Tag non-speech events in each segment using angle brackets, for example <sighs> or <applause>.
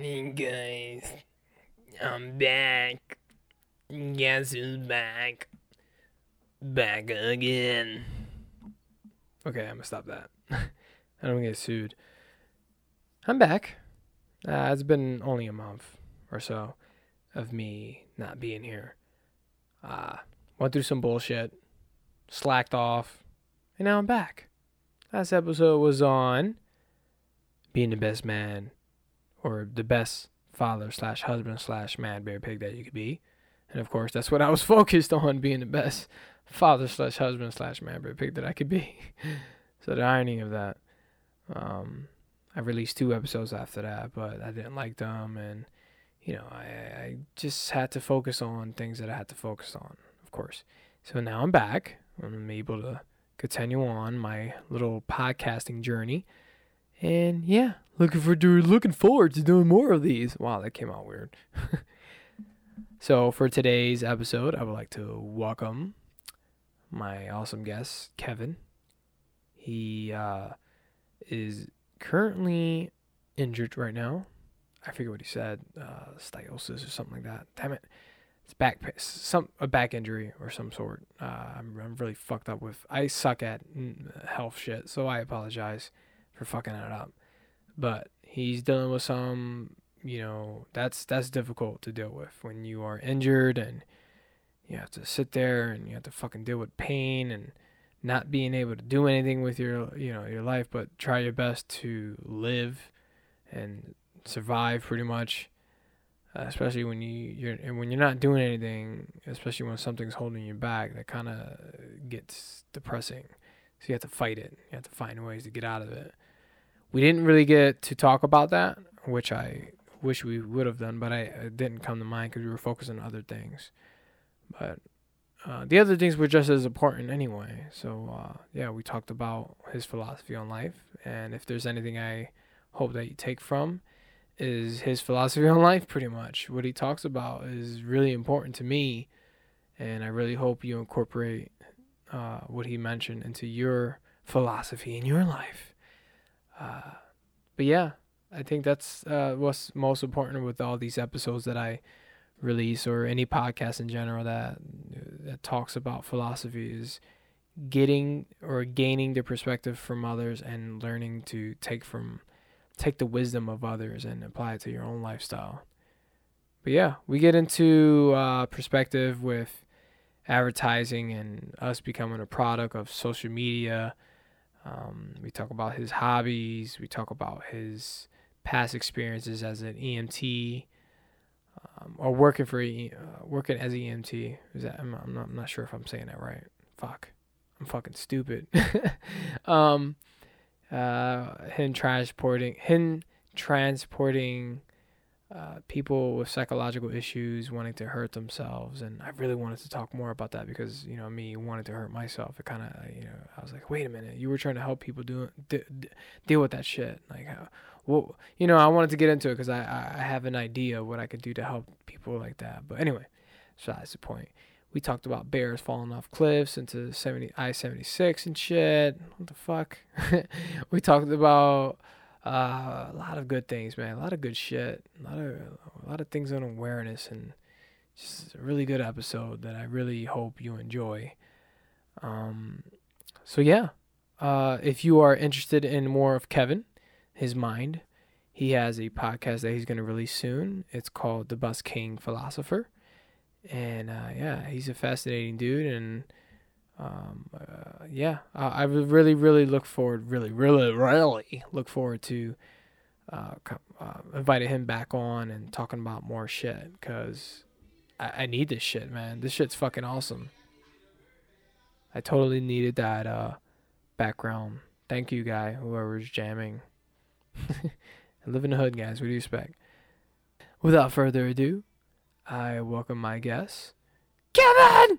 Hey guys, I'm back. Guess who's back? Back again. Okay, I'm gonna stop that. <laughs> I don't get sued. I'm back. Uh, it's been only a month or so of me not being here. Uh, went through some bullshit, slacked off, and now I'm back. Last episode was on being the best man or the best father slash husband slash mad bear pig that you could be. And of course, that's what I was <laughs> focused on being the best father slash husband slash mad bear pig that I could be. <laughs> so the irony of that. Um, I released two episodes after that, but I didn't like them, and you know, I, I just had to focus on things that I had to focus on, of course. So now I'm back. I'm able to continue on my little podcasting journey. And yeah, looking for looking forward to doing more of these. Wow, that came out weird. <laughs> so for today's episode, I would like to welcome my awesome guest, Kevin. He uh, is currently injured right now. I forget what he said, uh, or something like that. Damn it, it's back some a back injury or some sort. Uh, I'm I'm really fucked up with. I suck at health shit, so I apologize for fucking it up. But he's dealing with some, you know, that's that's difficult to deal with when you are injured and you have to sit there and you have to fucking deal with pain and not being able to do anything with your you know your life but try your best to live and survive pretty much uh, especially when you you're and when you're not doing anything especially when something's holding you back that kind of gets depressing. So you have to fight it. You have to find ways to get out of it we didn't really get to talk about that, which I wish we would have done, but I it didn't come to mind because we were focused on other things. But uh, the other things were just as important anyway. So uh, yeah, we talked about his philosophy on life, and if there's anything I hope that you take from is his philosophy on life. Pretty much what he talks about is really important to me, and I really hope you incorporate uh, what he mentioned into your philosophy in your life. Uh, but yeah, I think that's uh, what's most important with all these episodes that I release or any podcast in general that that talks about philosophy is getting or gaining the perspective from others and learning to take from take the wisdom of others and apply it to your own lifestyle. But yeah, we get into uh, perspective with advertising and us becoming a product of social media um, we talk about his hobbies. We talk about his past experiences as an EMT um, or working for uh, working as an EMT. Is that I'm, I'm, not, I'm not sure if I'm saying that right. Fuck, I'm fucking stupid. <laughs> um, uh, him transporting him transporting uh, people with psychological issues wanting to hurt themselves and i really wanted to talk more about that because you know me wanted to hurt myself it kind of you know i was like wait a minute you were trying to help people do deal with that shit like how, well you know i wanted to get into it because I, I have an idea what i could do to help people like that. But anyway so that's the point. We talked about bears falling off cliffs into 70 i-76 and shit what the fuck? <laughs> We talked about uh, a lot of good things, man. A lot of good shit. A lot of a lot of things on awareness, and just a really good episode that I really hope you enjoy. Um, so yeah, uh, if you are interested in more of Kevin, his mind, he has a podcast that he's going to release soon. It's called The Busking Philosopher, and uh, yeah, he's a fascinating dude and um, uh, yeah, I, really, really look forward, really, really, really look forward to uh, uh, inviting him back on and talking about more shit because I, I need this shit, man. This shit's fucking awesome. I totally needed that uh, background. Thank you, guy, whoever's jamming. <laughs> Live in the hood, guys. What do you expect? Without further ado, I welcome my guest, Kevin!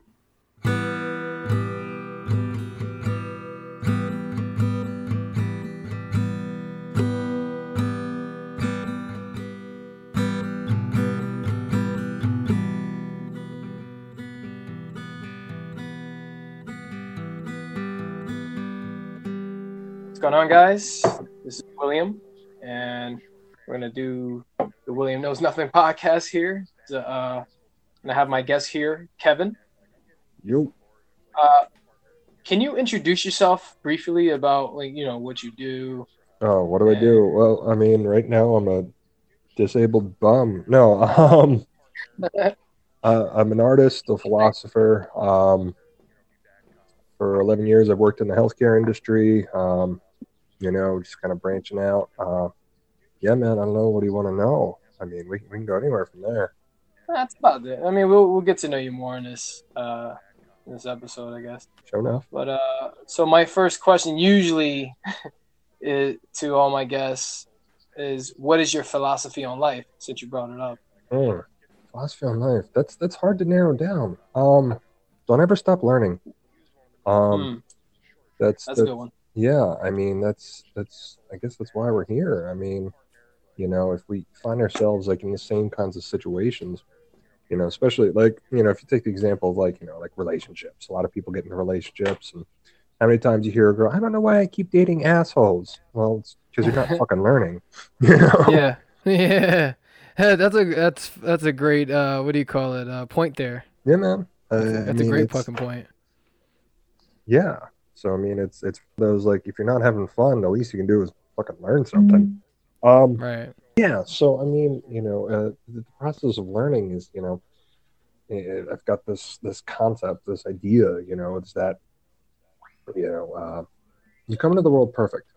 Going on, guys? This is William, and we're gonna do the William Knows Nothing podcast here. Uh, and I have my guest here, Kevin. You. Uh, can you introduce yourself briefly about like you know what you do? Oh, what do I do? Well, I mean, right now I'm a disabled bum. No, <laughs> um, <laughs> uh, I'm an artist, a philosopher. Um, for 11 years, I've worked in the healthcare industry. Um, you know, just kind of branching out. Uh, yeah, man, I don't know. What do you want to know? I mean, we, we can go anywhere from there. That's about it. I mean, we'll we'll get to know you more in this uh in this episode, I guess. Sure enough. But uh, so my first question usually <laughs> is, to all my guests is, what is your philosophy on life? Since you brought it up. Mm, philosophy on life. That's that's hard to narrow down. Um, don't ever stop learning. Um, mm. that's that's, that's a good one. Yeah, I mean that's that's I guess that's why we're here. I mean, you know, if we find ourselves like in the same kinds of situations, you know, especially like, you know, if you take the example of like, you know, like relationships, a lot of people get into relationships and how many times you hear a girl, I don't know why I keep dating assholes. Well, it's because you're not <laughs> fucking learning. <laughs> You know? Yeah. <laughs> Yeah. That's a that's that's a great uh what do you call it? Uh point there. Yeah, man. Uh, that's, that's mean, a great fucking point. Yeah. So I mean it's it's those like if you're not having fun, the least you can do is fucking learn something. Mm-hmm. Um right. Yeah, so I mean, you know, uh, the process of learning is, you know, I've got this this concept, this idea, you know, it's that, you know, uh, you come into the world perfect,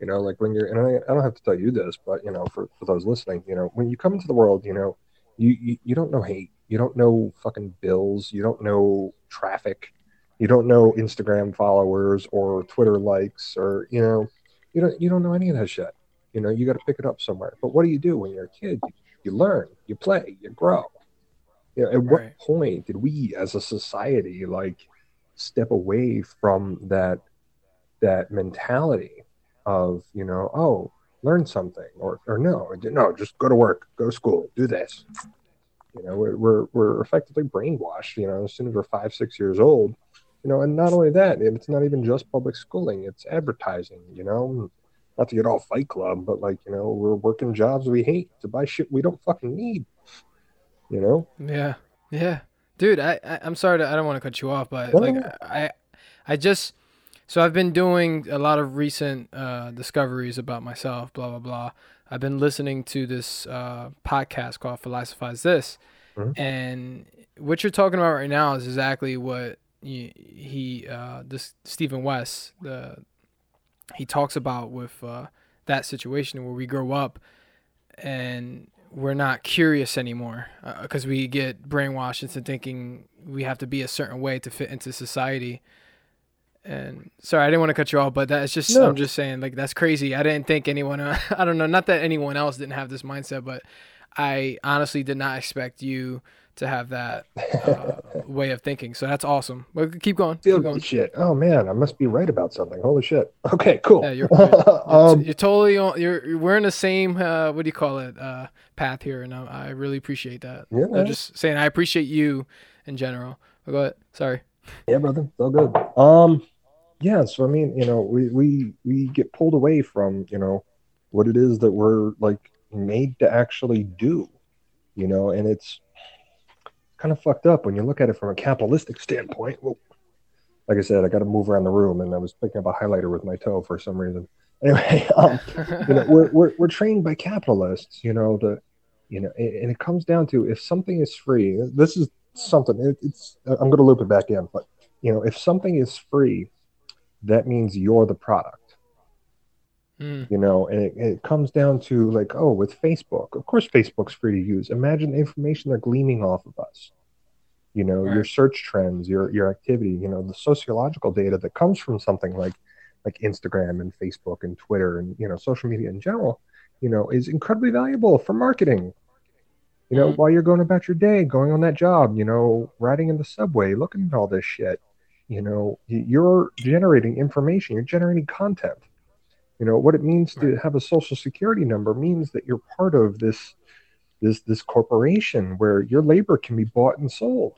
you know, like when you're, and I, I don't have to tell you this, but you know, for, for those listening, you know, when you come into the world, you know, you, you you don't know hate, you don't know fucking bills, you don't know traffic, you don't know Instagram followers or Twitter likes, or you know, you don't you don't know any of that shit you know, you got to pick it up somewhere. But what do you do when you're a kid? You, you learn, you play, you grow. You know, at right. what point did we, as a society, like step away from that that mentality of you know, oh, learn something, or or no, no, just go to work, go to school, do this. You know, we're we're, we're effectively brainwashed. You know, as soon as we're five, six years old. You know, and not only that, it's not even just public schooling; it's advertising. You know, not to get all Fight Club, but like you know, we're working jobs we hate to buy shit we don't fucking need. You know? Yeah, yeah, dude. I, I am sorry. To, I don't want to cut you off, but like I, I just so I've been doing a lot of recent uh, discoveries about myself. Blah blah blah. I've been listening to this uh, podcast called Philosophize This, mm-hmm. and what you're talking about right now is exactly what he, he uh, this Stephen West, the he talks about with uh, that situation where we grow up and we're not curious anymore because uh, we get brainwashed into thinking we have to be a certain way to fit into society. And sorry, I didn't want to cut you off, but that's just no. I'm just saying like that's crazy. I didn't think anyone <laughs> I don't know, not that anyone else didn't have this mindset, but I honestly did not expect you to have that <laughs> uh, way of thinking. So that's awesome. But keep going. Keep going. shit. Oh man, I must be right about something. Holy shit. Okay, cool. Yeah, you're, you're, <laughs> um, you're totally on. You're we're in the same. Uh, what do you call it? Uh, path here, and I, I really appreciate that. Yeah. I'm just saying, I appreciate you in general. But go ahead. Sorry. Yeah, brother. It's all good. Um, yeah. So I mean, you know, we we we get pulled away from you know what it is that we're like made to actually do, you know, and it's kind of fucked up when you look at it from a capitalistic standpoint. Well, like I said, I got to move around the room, and I was picking up a highlighter with my toe for some reason. <laughs> Anyway, um, you know, we're, we're we're trained by capitalists, you know, to, you know, and it comes down to if something is free. This is something. It, it's I'm going to loop it back in, but you know, if something is free, that means you're the product. Mm. You know, and it, it, comes down to like, oh, with Facebook, of course, Facebook's free to use. Imagine the information they're gleaming off of us. You know, right. your search trends, your your activity. You know, the sociological data that comes from something like like Instagram and Facebook and Twitter and you know social media in general. You know, is incredibly valuable for marketing. You know, mm while you're going about your day, going on that job, you know, riding in the subway, looking at all this shit. You know, you're generating information. You're generating content you know what it means to have a social security number means that you're part of this this this corporation where your labor can be bought and sold.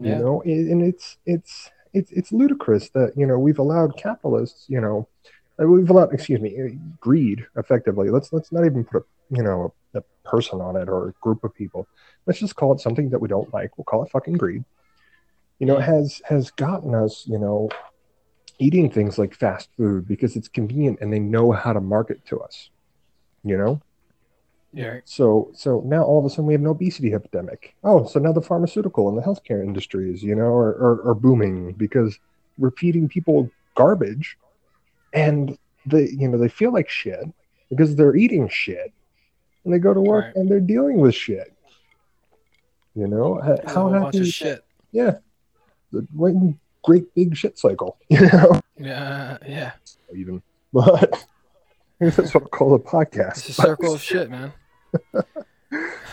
Yeah. You know, and it's it's it's it's ludicrous that you know we've allowed capitalists, you know, uh, we've allowed, excuse me, uh, greed effectively. Let's let's not even put a you know a, a person on it or a group of people. Let's just call it something that we don't like. We'll call it fucking greed. You know, has has gotten us, you know, eating things like fast food because it's convenient and they know how to market to us. You know, Yeah. so so now all of a sudden we have an obesity epidemic. Oh, so now the pharmaceutical and the healthcare industries, you know, are, are, are booming because we're feeding people garbage, and they you know they feel like shit because they're eating shit, and they go to work Right. and they're dealing with shit. You know H- It's a how happy? shit. Yeah, great big shit cycle. <laughs> You know, Yeah, yeah. even <laughs> but I that's what I'll call a podcast. It's a circle of shit, man. <laughs>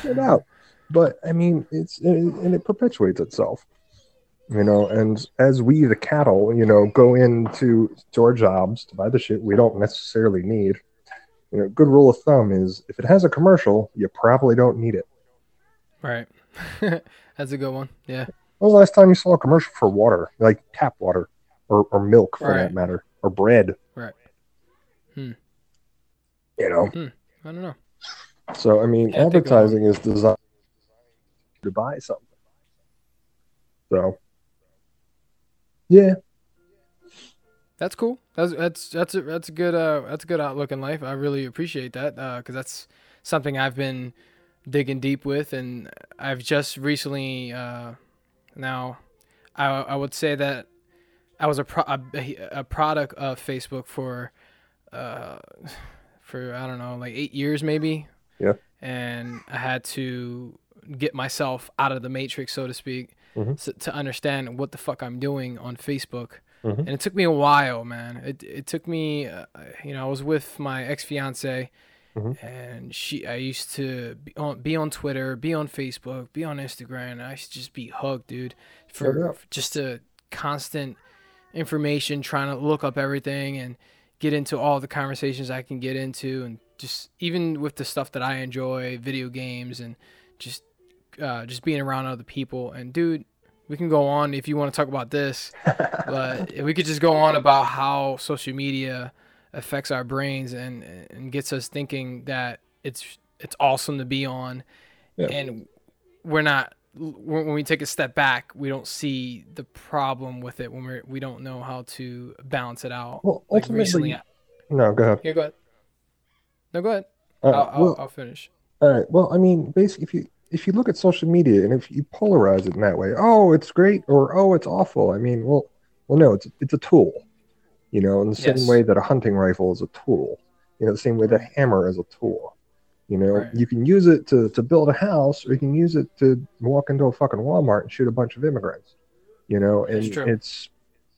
it out. But I mean, it's and it perpetuates itself, you know. And as we, the cattle, you know, go into to our jobs to buy the shit we don't necessarily need. You know, good rule of thumb is if it has a commercial, you probably don't need it. Right. That's a good one. Yeah. When was the last time you saw a commercial for water, like tap water, or, or milk for Right. that matter, or bread? Right. Hmm. You know, I don't know. so I mean, Can't think of one. advertising is designed to buy something. So, yeah, That's cool. That's that's that's a, that's a good uh that's a good outlook in life. I really appreciate that because that's something I've been digging deep with, and I've just recently uh, now I I would say that I was a pro- a, a product of Facebook for uh for I don't know like eight years maybe. Yeah. And I had to get myself out of the matrix, so to speak, Mhm. so, to understand what the fuck I'm doing on Facebook Mhm. and it took me a while, man. It it took me, uh, you know, I was with my ex fiance, Mhm. and she, I used to be on be on Twitter, be on Facebook, be on Instagram. I used to just be hugged, dude, for, Yeah. for just a constant information, trying to look up everything and get into all the conversations I can get into, and just even with the stuff that I enjoy, video games, and just uh, just being around other people. And dude, we can go on if you want to talk about this <laughs> but we could just go on about how social media affects our brains and and gets us thinking that it's it's awesome to be on Yeah. and we're not when we take a step back we don't see the problem with it when we're we don't know how to balance it out Well, like ultimately, recently no, go ahead. here go ahead no go ahead Uh, I'll, I'll, well, I'll finish All right. Well, I mean, basically, if you if you look at social media and if you polarize it in that way, oh, it's great or oh, it's awful. I mean, well, well, no, it's it's a tool. You know, in the same Yes. way that a hunting rifle is a tool. You know, the same way that a hammer is a tool. You know, Right. you can use it to to build a house, or you can use it to walk into a fucking Walmart and shoot a bunch of immigrants. You know, and it's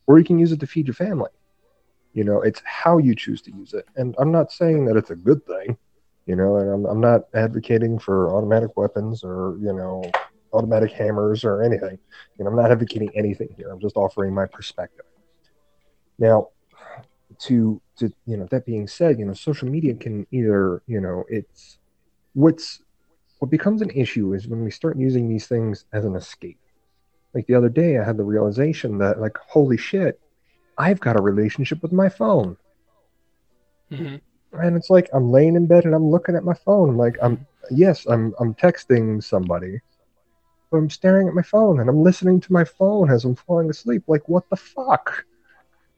or you can use it to feed your family. You know, it's how you choose to use it. And I'm not saying that it's a good thing you know and I'm, I'm not advocating for automatic weapons or you know automatic hammers or anything you know i'm not advocating anything here i'm just offering my perspective now to to you know that being said you know social media can either you know it's what's what becomes an issue is when we start using these things as an escape like the other day i had the realization that like holy shit i've got a relationship with my phone hmm and it's like I'm laying in bed and I'm looking at my phone. Like I'm yes, I'm I'm texting somebody, but I'm staring at my phone and I'm listening to my phone as I'm falling asleep. Like what the fuck?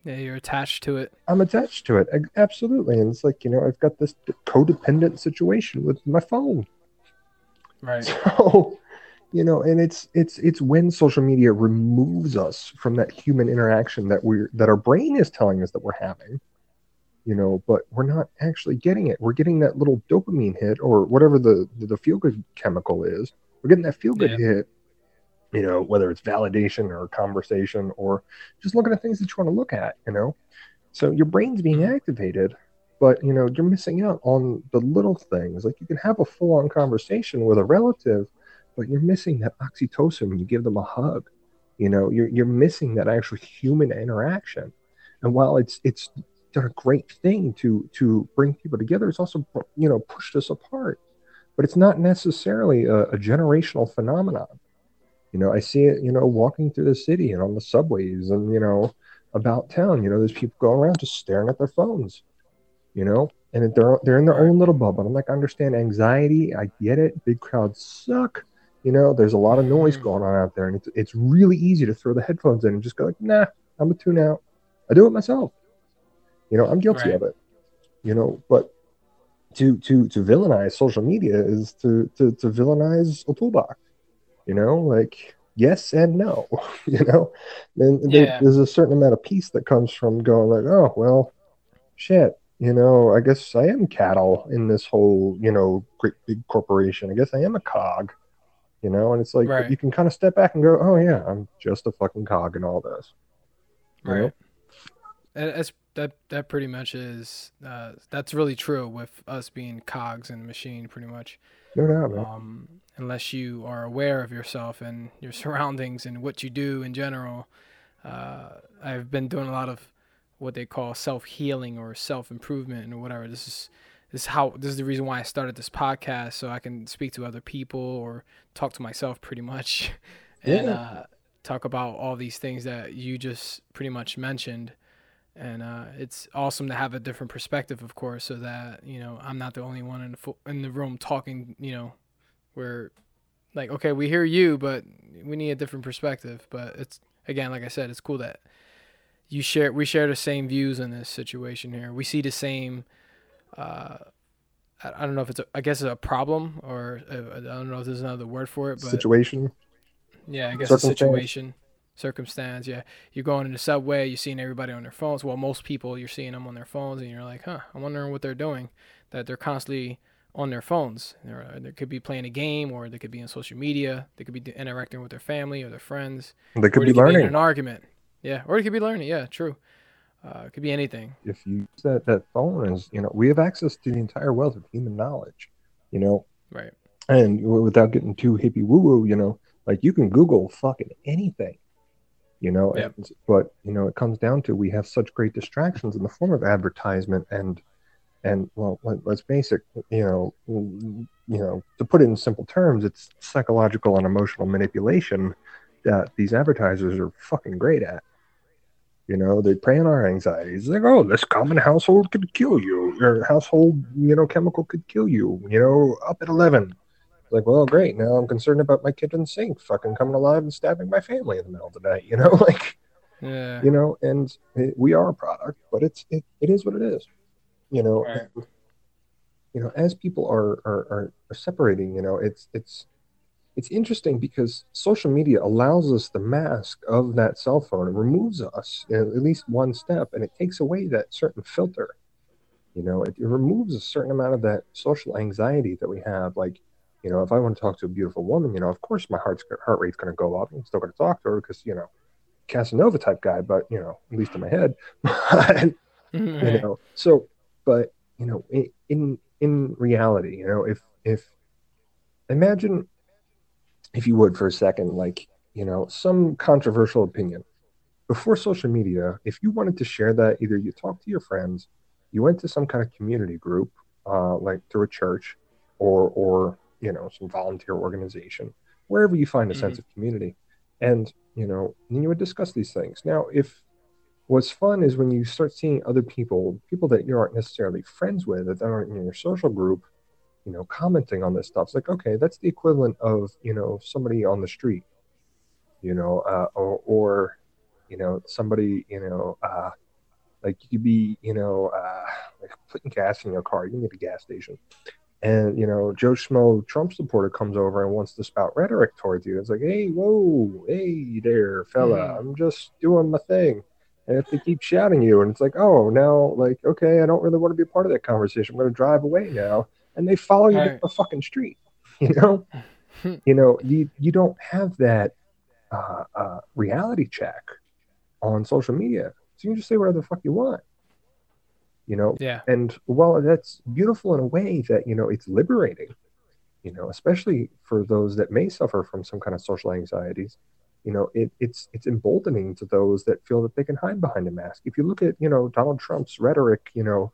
Yeah you're attached to it I'm attached to it. Absolutely. And it's like, you know, I've got this codependent situation with my phone. right <laughs> So, you know, and it's it's it's when social media removes us from that human interaction that we're that our brain is telling us that we're having. You know, but we're not actually getting it. We're getting that little dopamine hit or whatever the the feel good chemical is. We're getting that feel good hit. You know, whether it's validation or conversation or just looking at things that you want to look at. You know, so your brain's being mm-hmm. activated, but you know you're missing out on the little things. Like you can have a full on conversation with a relative but you're missing that oxytocin when you give them a hug. You know, you're you're missing that actual human interaction. And while it's it's done a great thing to to bring people together, it's also you know pushed us apart. But it's not necessarily a, a generational phenomenon. You know, I see it, you know, walking through the city and on the subways and, you know, about town. You know, there's people going around just staring at their phones. You know, and they're they're in their own little bubble. I'm like, I understand anxiety. I get it. Big crowds suck. You know, there's a lot of noise Mhm. going on out there, and it's it's really easy to throw the headphones in and just go like, Nah, I'm a tune out. I do it myself. You know, I'm guilty Right. of it. You know, but to to to villainize social media is to to to villainize a toolbox. You know, like yes and no. <laughs> You know, and there- Yeah. there's a certain amount of peace that comes from going like, oh well, shit. You know, I guess I am cattle in this whole you know great big corporation. I guess I am a cog. You know, and it's like Right. you can kind of step back and go, oh yeah, I'm just a fucking cog in all this. Know? Right. That- That's that. That pretty much is. Uh, that's really true with us being cogs in the machine, pretty much. No doubt, man. Um, unless you are aware of yourself and your <laughs> surroundings and what you do in general. Uh, I've been doing a lot of what they call self healing or self improvement or whatever. This is this is how this is the reason why I started this podcast so I can speak to other people or talk to myself pretty much, <laughs> and Yeah. uh, talk about all these things that you just pretty much mentioned. And uh, it's awesome to have a different perspective, of course, so that you know I'm not the only one in the fo- in the room talking. You know, where like okay, we hear you, but we need a different perspective. But it's again, like I said, it's cool that you share we share the same views in this situation here. We see the same. Uh, I, I don't know if it's a, I guess it's a problem or uh, I don't know if there's another word for it, but Situation. yeah, I guess a situation, circumstance. Yeah, you're going in the subway, you're seeing everybody on their phones. Well, most people you're seeing them on their phones, and you're like, huh, I'm wondering what they're doing. That they're constantly on their phones. They're, they could be playing a game, or they could be on social media. They could be interacting with their family or their friends. They could or be they in learning. an argument. Yeah, or they could be learning. Yeah, true. Uh, it could be anything. if you use that, phone as you know we have access to the entire wealth of human knowledge you know Right. and without getting too hippie woo woo you know like you can google fucking anything you know Yep. and, but you know it comes down to we have such great distractions in the form of advertisement and and well let, let's face it you know you know to put it in simple terms it's psychological and emotional manipulation that these advertisers are fucking great at you know, they prey on our anxieties. Like, oh, this common household could kill you. Your household, you know, chemical could kill you. You know, up at eleven. Like, well, great. Now I'm concerned about my kitchen sink fucking coming alive and stabbing my family in the middle of the night. You know, <laughs> like, Yeah. you know, and it, we are a product, but it's it, it is what it is. You know, Right. and, you know, as people are, are are are separating, you know, it's it's it's interesting because social media allows us the mask of that cell phone and removes us you know, at least one step and it takes away that certain filter. You know it, it removes a certain amount of that social anxiety that we have like you know if i want to talk to a beautiful woman you know of course my heart's heart rate's going to go up i'm still going to talk to her because you know casanova type guy but you know at least in my head. <laughs> You <laughs> know so but you know in in, reality you know if if imagine if you would for a second like you know some controversial opinion. Before social media if you wanted to share that either you talked to your friends you went to some kind of community group uh, like through a church or or you know some volunteer organization wherever you find a sense of community and you know then you would discuss these things. Now if what's fun is when you start seeing other people people that you aren't necessarily friends with that aren't in your social group you know commenting on this stuff. It's like okay that's the equivalent of you know somebody on the street you know uh, or, or you know somebody you know uh, like you could be you know uh, like putting gas in your car. You need a gas station. And you know joe schmo trump supporter comes over and wants to spout rhetoric towards you. It's like hey whoa hey there fella. Mhm. i'm just doing my thing and if they keep shouting you and it's like oh now like okay i don't really want to be a part of that conversation. I'm going to drive away now. And they follow you to Right. the fucking street <laughs> you know? <laughs> You know you you don't have that uh, uh, reality check on social media. So you can just say whatever the fuck you want you know? Yeah. and while that's beautiful in a way that you know it's liberating you know especially for those that may suffer from some kind of social anxieties you know it, it's it's emboldening to those that feel that they can hide behind a mask if you look at you know donald trump's rhetoric you know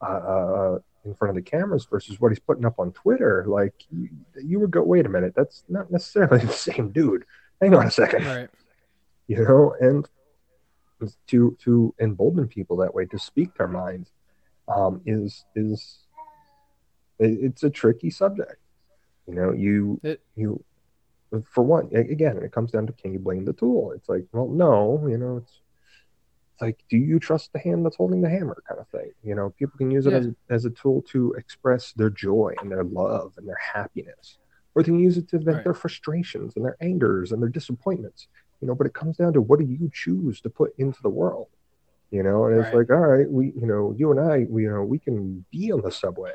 uh, uh, in front of the cameras versus what he's putting up on twitter like you, you would go wait a minute that's not necessarily <laughs> the same dude hang on a second Right. <laughs> you know and to to embolden people that way to speak their minds um, is is it's a tricky subject. You know, you It- you for one again, it comes down to can you blame the tool? It's like, well, no, you know, it's it's like, do you trust the hand that's holding the hammer, kind of thing? You know, people can use it Yeah. as a, as a tool to express their joy and their love and their happiness, or they can use it to vent Right. their frustrations and their angers and their disappointments. You know, but it comes down to what do you choose to put into the world? You know, and it's Right. like, all right, we, you know, you and I, we, you know, we can be on the subway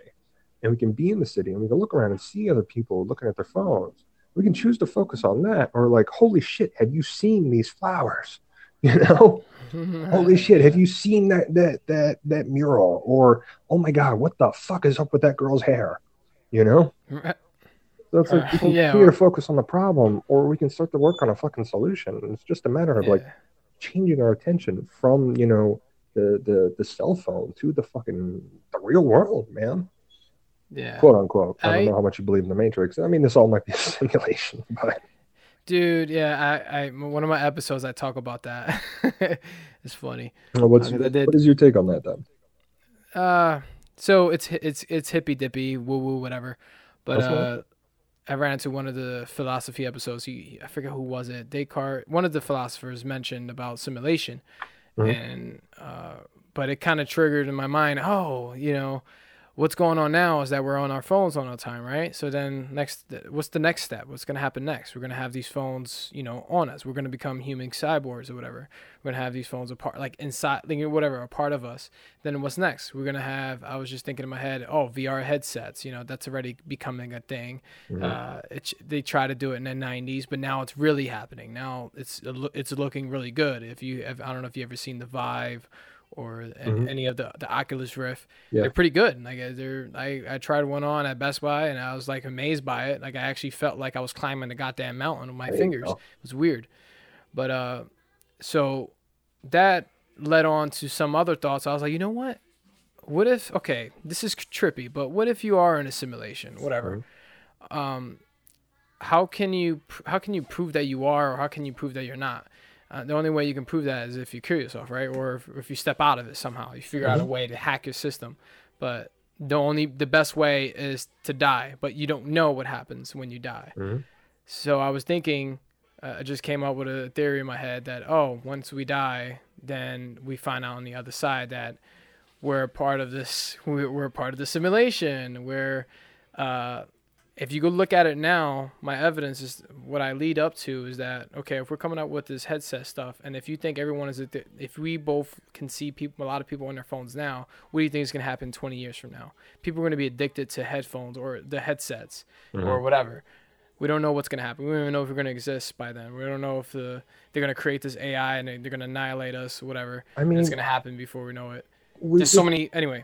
and we can be in the city and we can look around and see other people looking at their phones. We can choose to focus on that or like, holy shit, have you seen these flowers? <laughs> You know, holy shit, have you seen that that that that mural? Or oh my god, what the fuck is up with that girl's hair? You know? So it's like we can yeah, continue or- to focus on the problem or we can start to work on a fucking solution. It's just a matter of like changing our attention from, you know, the the the cell phone to the fucking the real world, man. Yeah. Quote unquote. I don't know how much you believe in the Matrix. I mean, this all might be a <laughs> simulation, but Dude, yeah, I, I, one of my episodes I talk about that. <laughs> it's funny. well, what's I did- what is your take on that then? Uh, so it's it's it's hippy dippy, woo woo, whatever. But That's uh, I ran into one of the philosophy episodes. He, I forget who was it. Descartes, one of the philosophers, mentioned about simulation, Mhm. and uh, but it kind of triggered in my mind. Oh, you know, what's going on now is that we're on our phones all the time, right? So then next, what's the next step? What's going to happen next? We're going to have these phones, you know, on us. We're going to become human cyborgs or whatever. We're going to have these phones a part, like inside, like whatever, a part of us. Then what's next? We're going to have, I was just thinking in my head, oh, VR headsets, you know, that's already becoming a thing. Mhm. Uh, it, they try to do it in the 90s, but now it's really happening. Now it's it's looking really good. If you, have, I don't know if you ever seen the Vive or Mhm. any of the the Oculus Rift, Yeah. they're pretty good. Like uh, they're, I I tried one on at Best Buy and I was like amazed by it. Like I actually felt like I was climbing the goddamn mountain with my There fingers. It was weird, but uh, so that led on to some other thoughts. I was like, you know what? What if? Okay, this is trippy, but what if you are in a simulation? Whatever. Um, how can you how can you prove that you are, or how can you prove that you're not? Uh, the only way you can prove that is if you kill yourself, right? Or if, if you step out of it somehow, you figure out a way to hack your system. But the only the best way is to die, but you don't know what happens when you die. Mhm. So I was thinking, uh, I just came up with a theory in my head that oh, once we die, then we find out on the other side that we're a part of this. We're, <laughs> we're a part of the simulation. We're uh, if you go look at it now, my evidence is what I lead up to is that okay, if we're coming up with this headset stuff, and if you think everyone is, if we both can see people, a lot of people on their phones now, what do you think is going to happen 20 years from now? People are going to be addicted to headphones or the headsets or whatever. We don't know what's going to happen. We don't even know if we're going to exist by then. We don't know if the they're going to create this AI and they- they're going to annihilate us, whatever. I mean, it's going to happen before we know it. we There's so many. Anyway,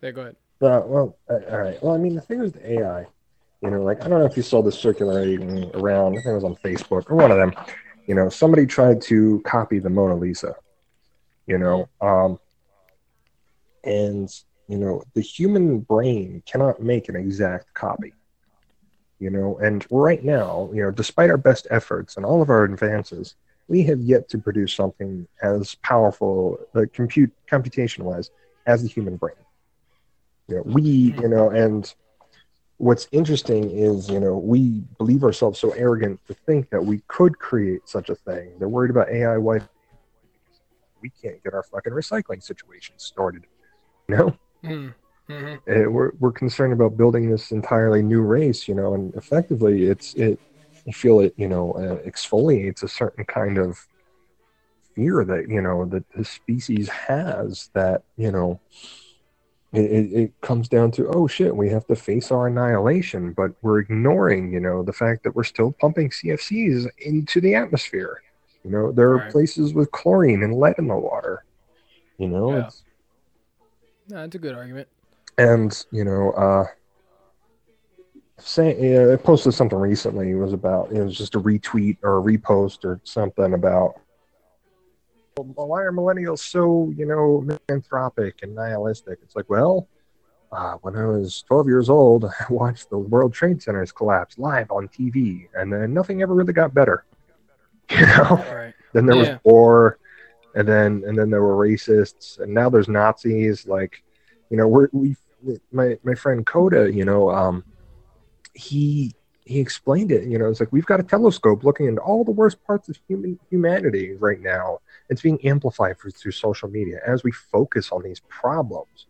there. Go ahead. Uh, well, all right. Well, I mean, the thing is the AI, you know, like I don't know if you saw this circulating around. I think it was on Facebook or one of them. You know, somebody tried to copy the Mona Lisa. You know, um, and you know, the human brain cannot make an exact copy. You know, and right now, you know, despite our best efforts and all of our advances, we have yet to produce something as powerful, uh, compute computation wise, as the human brain. You know, we, you know, and what's interesting is, you know, we believe ourselves so arrogant to think that we could create such a thing. They're worried about AI wipe. We can't get our fucking recycling situation started. You know, Mm. we're we're concerned about building this entirely new race. You know, and effectively, it's it. I feel it, you know, uh, exfoliates a certain kind of fear that you know that the species has that you know it, it, comes down to oh shit we have to face our annihilation but we're ignoring you know the fact that we're still pumping cfcs into the atmosphere you know there are Right. places with chlorine and lead in the water you know Yeah. it's, No, that's a good argument. and you know uh say yeah, i posted something recently it was about it was just a retweet or a repost or something about well, why are millennials so you know misanthropic and nihilistic it's like well uh, when i was 12 years old <laughs> i watched the world trade centers collapse live on tv and then nothing ever really got better <laughs> you know right. then there Yeah. was war and then and then there were racists, and now there's Nazis. Like, you know, we're we my my friend Coda, you know, um, he he explained it. You know, it's like we've got a telescope looking into all the worst parts of human humanity right now. It's being amplified for, through social media as we focus on these problems.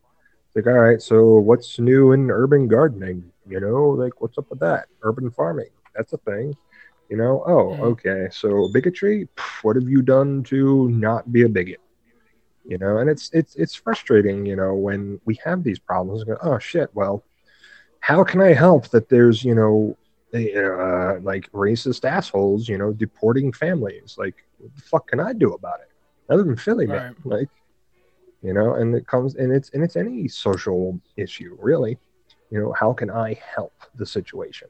It's like, all right, so what's new in urban gardening? You know, like what's up with that? Urban farming, that's a thing. You know, oh, Mhm. okay. So bigotry, Pff, what have you done to not be a bigot? You know, and it's it's it's frustrating, you know, when we have these problems. Go, oh shit, well, how can I help that there's, you know, uh, like racist assholes, you know, deporting families? Like, what the fuck can I do about it? Other than in Philly, man. Like, you know, and it comes and it's and it's any social issue, really. You know, how can I help the situation?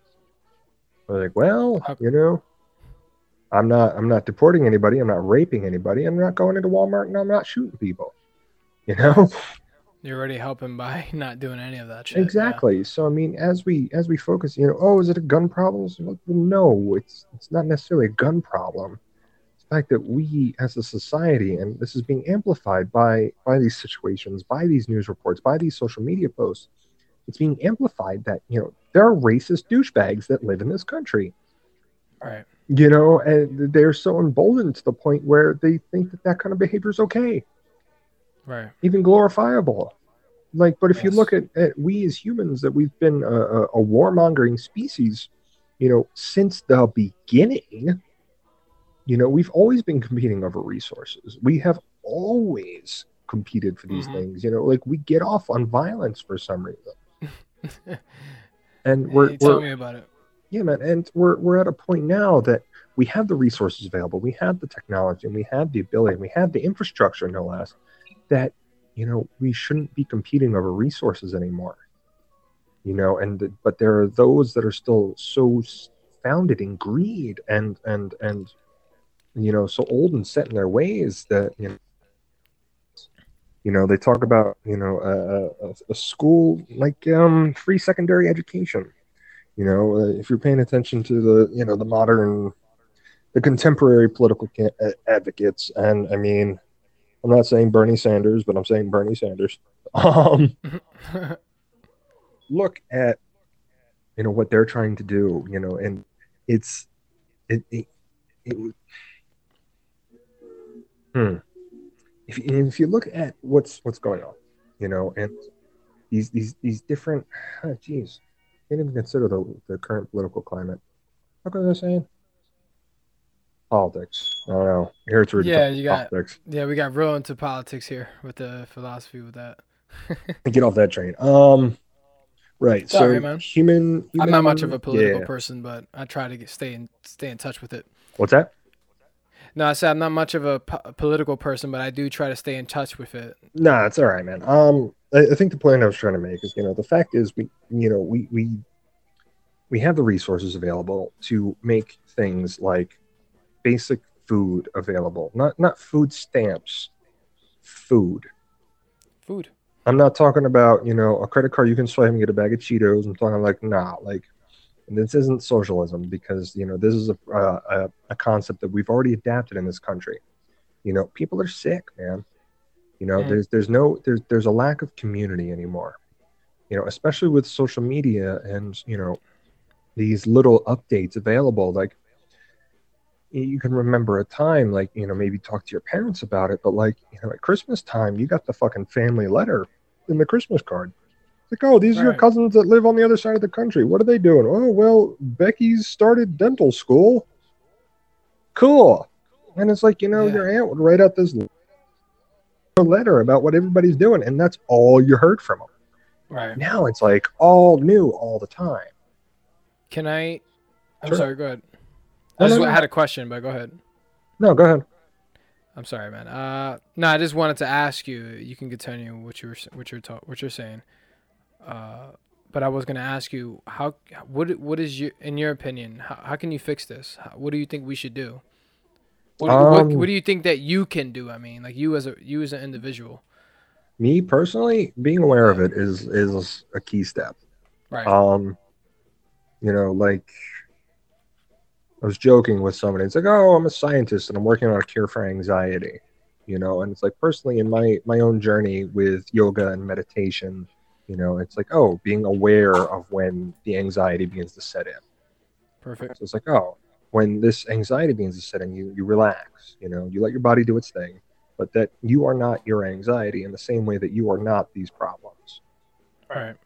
They're like, well, you know, I'm not I'm not deporting anybody, I'm not raping anybody, I'm not going into Walmart and I'm not shooting people. You know? You're already helping by <laughs> not doing any of that shit. yeah. exactly. So I mean, as we as we focus, you know, oh, is it a gun problem? Well, no, it's it's not necessarily a gun problem. It's the fact that we as a society, and this is being amplified by by these situations, by these news reports, by these social media posts, it's being amplified that you know there are racist douchebags that live in this country. Right. You know, and they're so emboldened to the point where they think that that kind of behavior is okay Right. even glorifiable. Like, but if you look at, at we as humans, that we've been a, a, a warmongering species, you know, since the beginning. You know, we've always been competing over resources. We have always competed for these Mhm. things. You know, like we get off on violence for some reason, <laughs> and we're, Hey, tell we're me about it. yeah, man, and we're we're at a point now that we have the resources available, we have the technology, and we have the ability, and we have the infrastructure, no less, that you know we shouldn't be competing over resources anymore. You know, and but there are those that are still so founded in greed and and and you know so old and set in their ways that you know. You know, they talk about you know a, a, a school like um, free secondary education you know uh, if you're paying attention to the you know the modern the contemporary political ca- advocates and i mean i'm not saying bernie sanders but i'm saying bernie sanders um <laughs> look at you know what they're trying to do you know and it's it, it, it hmm. if, you- if you look at what's what's going on you know and these these these different <sighs> geez can't even consider the, the current political climate. What was I saying? Politics. I don't know. Here it's really Yeah, you got- politics. yeah, we got real into politics here with the philosophy with that. <laughs> Get off that train. Um, right. Sorry, so man. human, I'm not much of a political yeah. person, but I try to get, stay in stay in touch with it. What's that? No, I said I'm not much of a po- political person, but I do try to stay in touch with it. Nah, it's all right, man. Um, I, I think the point I was trying to make is, you know, the fact is, we, you know, we we we have the resources available to make things like basic food available, not not food stamps, food. Food. I'm not talking about, you know, a credit card you can swipe and get a bag of Cheetos. I'm talking like, nah, like this isn't socialism because, you know, this is a, a, a concept that we've already adapted in this country. You know, people are sick, man. You know, Mm. there's there's no there's there's a lack of community anymore. You know, especially with social media and, you know, these little updates available like you can remember a time like you know maybe talk to your parents about it but like you know at christmas time you got the fucking family letter in the christmas card it's like oh these are your cousins that live on the other side of the country what are they doing oh well becky's started dental school cool and it's like you know Yeah. your aunt would write out this letter about what everybody's doing and that's all you heard from them Right. now it's like all new all the time Can I? I'm Sure. sorry. Go ahead. I just no, no. had a question, but go ahead. no go ahead I'm sorry, man. Uh, no, I just wanted to ask you. You can continue what you were what you're ta- what you're saying. Uh, but I was gonna ask you how what what is your in your opinion how, how can you fix this? How, what do you think we should do? What, what Um, what do you think that you can do? I mean, like you as a you as an individual, me personally being aware of it is is a key step right? um you know like i was joking with somebody. It's like oh i'm a scientist and i'm working on a cure for anxiety you know? And it's like personally in my my own journey with yoga and meditation you know it's like oh being aware of when the anxiety begins to set in. Perfect. so it's like oh when this anxiety begins to set in you you relax you know? You let your body do its thing but that you are not your anxiety in the same way that you are not these problems. All right.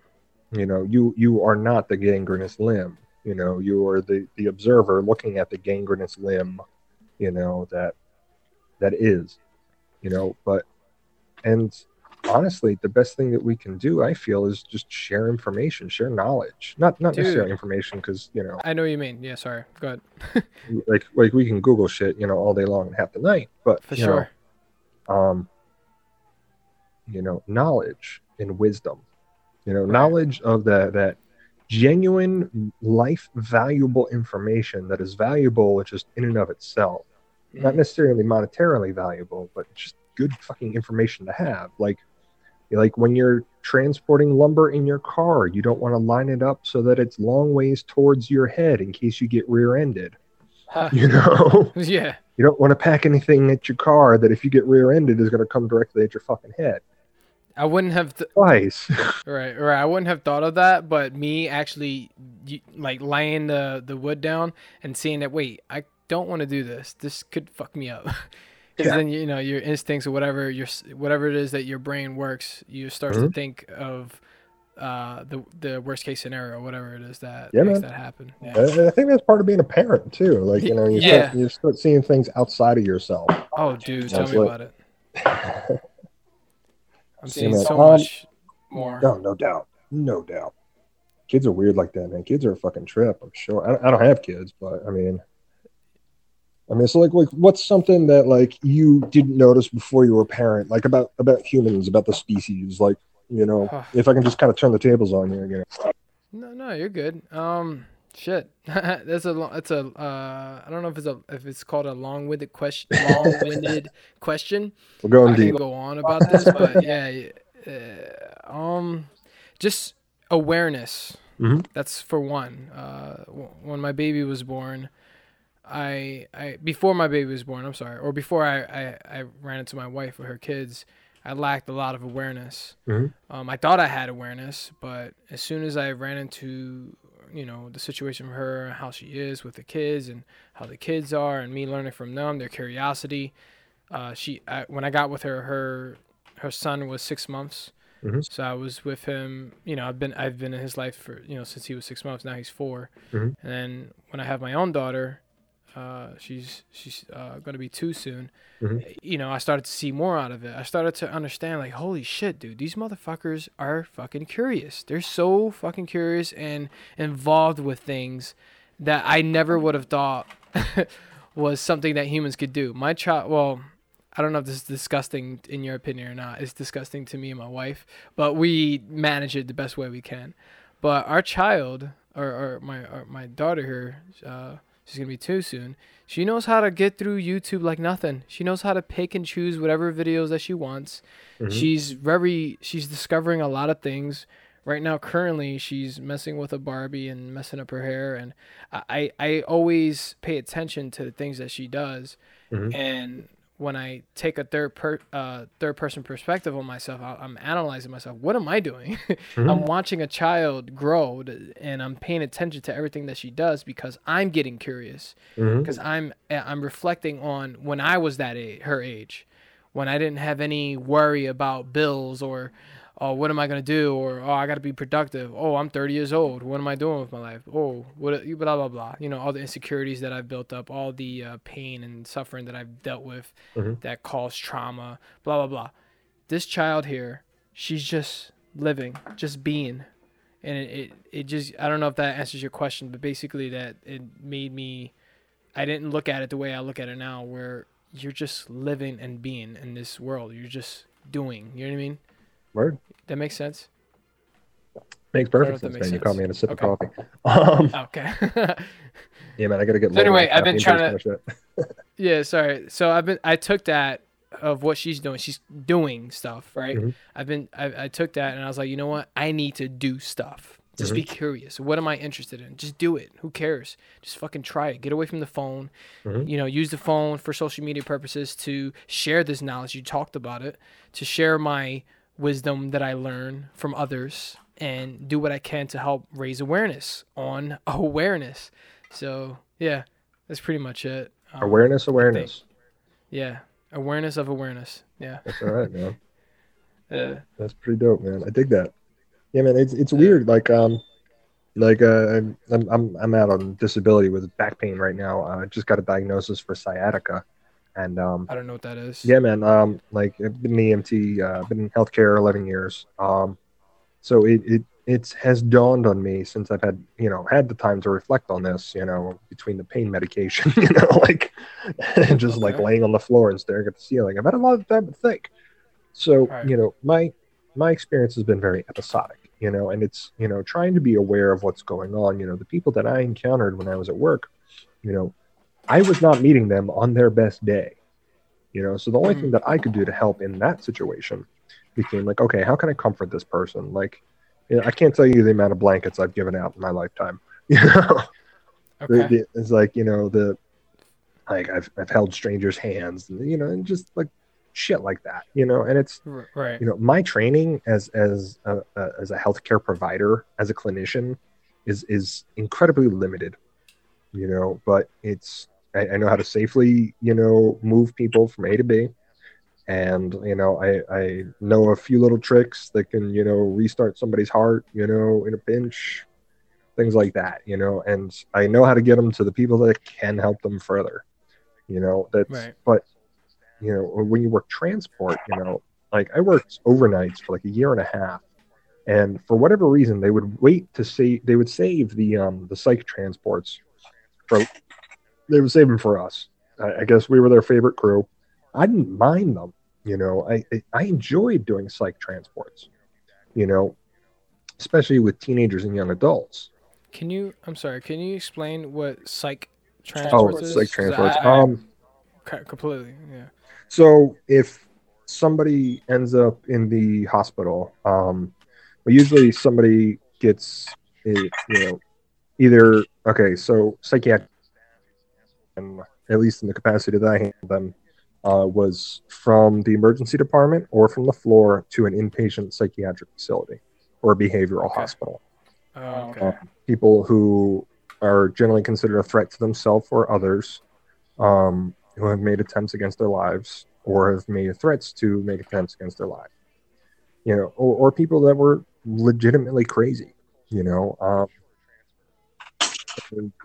you know you you are not the gangrenous limb you know you are the the observer looking at the gangrenous limb you know that that is you know but and honestly the best thing that we can do i feel is just share information share knowledge not not Dude. necessarily information because you know I know what you mean. Yeah, sorry. Go ahead. <laughs> like like we can google shit you know all day long and half the night but For you know, sure. um you know knowledge and wisdom you know Right. knowledge of that that genuine life valuable information that is valuable just in and of itself not Mhm. necessarily monetarily valuable but just good fucking information to have like like when you're transporting lumber in your car you don't want to line it up so that it's long ways towards your head in case you get rear-ended Ha. you know <laughs> yeah. you don't want to pack anything at your car that if you get rear-ended is going to come directly at your fucking head I wouldn't have th- twice <laughs> right, right. I wouldn't have thought of that, but me actually like laying the the wood down and seeing that wait, I don't want to do this. This could fuck me up. <laughs> Because Yeah. then you know your instincts or whatever your whatever it is that your brain works, you start to Mhm. think of uh, the the worst case scenario, whatever it is that Yeah, makes man. that happen. Yeah. I, I think that's part of being a parent too like you know you, <laughs> Yeah. start, you start seeing things outside of yourself Oh, dude, tell me what- about it. I'm seeing so Um, much more. no no doubt no doubt kids are weird like that man kids are a fucking trip i'm sure i, I don't have kids but i mean I mean, so like, like, what's something that like you didn't notice before you were a parent, like about about humans, about the species, like you know, if I can just kind of turn the tables on you, again. No, no, you're good. Um, shit. <laughs> that's a long. That's a. Uh, I don't know if it's a if it's called a long-winded question. Long-winded <laughs> question. We're going I can deep. go on about this, but <laughs> yeah. Uh, um, just awareness. Mhm. That's for one. Uh, w- when my baby was born, I I before my baby was born. I'm sorry, or before I I, I ran into my wife with her kids. I lacked a lot of awareness. Mhm. Um, I thought I had awareness, but as soon as I ran into you know the situation with her, how she is with the kids, and how the kids are, and me learning from them, their curiosity. Uh, she I, when I got with her, her her son was six months, Mhm. so I was with him. You know, I've been I've been in his life for you know since he was six months. Now he's 4 Mhm. and then when I have my own daughter, uh, she's she's uh, going to be too soon. Mhm. You know, I started to see more out of it. I started to understand, like, holy shit, dude, these motherfuckers are fucking curious. They're so fucking curious and involved with things that I never would have thought <laughs> was something that humans could do. My child, well, I don't know if this is disgusting in your opinion or not. It's disgusting to me and my wife, but we manage it the best way we can. But our child, or, or my or my daughter here, uh, she's gonna be two soon. She knows how to get through YouTube like nothing. She knows how to pick and choose whatever videos that she wants. Mhm. She's very she's discovering a lot of things. Right now, currently, she's messing with a Barbie and messing up her hair, and I I always pay attention to the things that she does, Mhm. and when I take a third per uh, third person perspective on myself, I, I'm analyzing myself. What am I doing? <laughs> I'm watching a child grow, to- and I'm paying attention to everything that she does because I'm getting curious. Because I'm eh, I'm reflecting on when I was that age, her age, when I didn't have any worry about bills or, oh, what am I gonna do? Or oh, I gotta be productive. Oh, I'm 30 years old. What am I doing with my life? Oh, what blah blah blah. You know, all the insecurities that I've built up, all the uh, pain and suffering that I've dealt with, Mhm. that caused trauma. Blah blah blah. This child here, she's just living, just being. And it, it, it just I don't know if that answers your question, but basically that it made me I didn't look at it the way I look at it now, where you're just living and being in this world. You're just doing. You know what I mean? Word That makes sense. makes I don't know perfect sense, man. You sense. caught me in a sip Okay. of coffee. Um, <laughs> Okay. <laughs> yeah, man, I gotta get. So anyway, I've been trying first, kind of shit. <laughs> yeah. Sorry. So I've been. I took that of what she's doing. She's doing stuff, right? Mhm. I've been. I, I took that and I was like, you know what? I need to do stuff. Just be curious. What am I interested in? Just do it. Who cares? Just fucking try it. Get away from the phone. Mhm. You know, use the phone for social media purposes to share this knowledge. You talked about it. To share my wisdom that I learn from others and do what I can to help raise awareness on <laughs> awareness. So, yeah, that's pretty much it. Um, Awareness, awareness. Yeah. Awareness of awareness. Yeah. That's all right, man. <laughs> Uh, That's pretty dope, man. I dig that. Yeah, man. It's it's weird. Like um, like uh, I'm I'm I'm out on disability with back pain right now. I just got a diagnosis for sciatica, and um, I don't know what that is. yeah, man. Um, like I've been an EMT. Uh, been in healthcare 11 years. Um, so it it it has dawned on me since I've had you know had the time to reflect on this. You know, between the pain medication, <laughs> you know, like and <laughs> just like laying on the floor and staring at the ceiling. I've had a lot of time to think. So Right. you know, my my experience has been very episodic. You know, and it's you know trying to be aware of what's going on. You know, the people that I encountered when I was at work, you know, I was not meeting them on their best day. You know, so the only Mhm. thing that I could do to help in that situation became like, okay, how can I comfort this person? Like, you know, I can't tell you the amount of blankets I've given out in my lifetime. <laughs> You know, Okay. it's like you know the like I've I've held strangers' hands, and, you know, and just like shit like that. You know, and it's right. you know my training as as a, a as a healthcare provider as a clinician is is incredibly limited you know but it's I, I know how to safely you know move people from a to b and you know i i know a few little tricks that can you know restart somebody's heart you know in a pinch things like that you know and i know how to get them to the people that can help them further you know that's Right. but you know when you work transport you know like i worked overnights for like a year and a half and for whatever reason they would wait to see they would save the um the psych transports for they would save them for us I, I guess we were their favorite crew i didn't mind them you know i I- i enjoyed doing psych transports you know especially with teenagers and young adults Can you? I'm sorry. Can you explain what psych oh transports is? psych transports I- I- um completely. Yeah. So if somebody ends up in the hospital, um, usually somebody gets, a, you know, either okay. So psychiatric, and at least in the capacity that I handled them, uh, was from the emergency department or from the floor to an inpatient psychiatric facility or a behavioral Okay. hospital. Oh, okay. Uh, people who are generally considered a threat to themselves or others, um, who have made attempts against their lives or have made threats to make attempts against their life. You know, or, or people that were legitimately crazy. You know, um,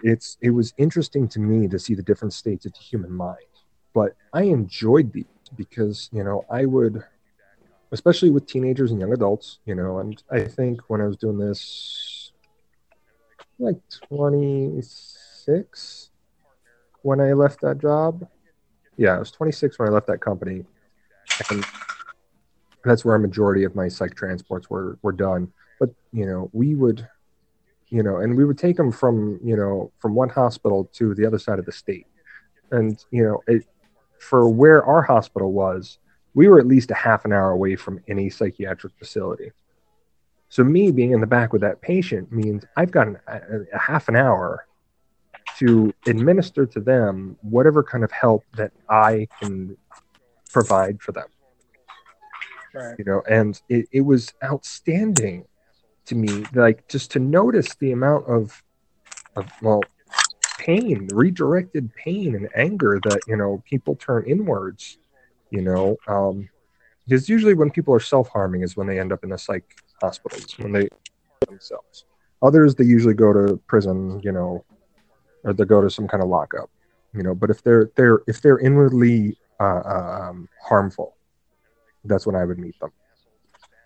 it's it was interesting to me to see the different states of the human mind, but I enjoyed these because you know I would especially with teenagers and young adults, you know, and I think when I was doing this, like 26 when I left that job. Yeah, I was 26 when I left that company. And that's where a majority of my psych transports were, were done. But, you know, we would, you know, and we would take them from, you know, from one hospital to the other side of the state. And, you know, it, for where our hospital was, we were at least a half an hour away from any psychiatric facility. So me being in the back with that patient means I've got an, a, a half an hour to administer to them whatever kind of help that I can provide for them. Right. You know, and it, it was outstanding to me, like just to notice the amount of, of well, pain, redirected pain and anger that you know people turn inwards you know um because usually when people are self-harming is when they end up in the psych hospitals when they themselves. Others they usually go to prison you know or they go to some kind of lockup you know but if they're they're if they're inwardly uh, um, harmful that's when i would meet them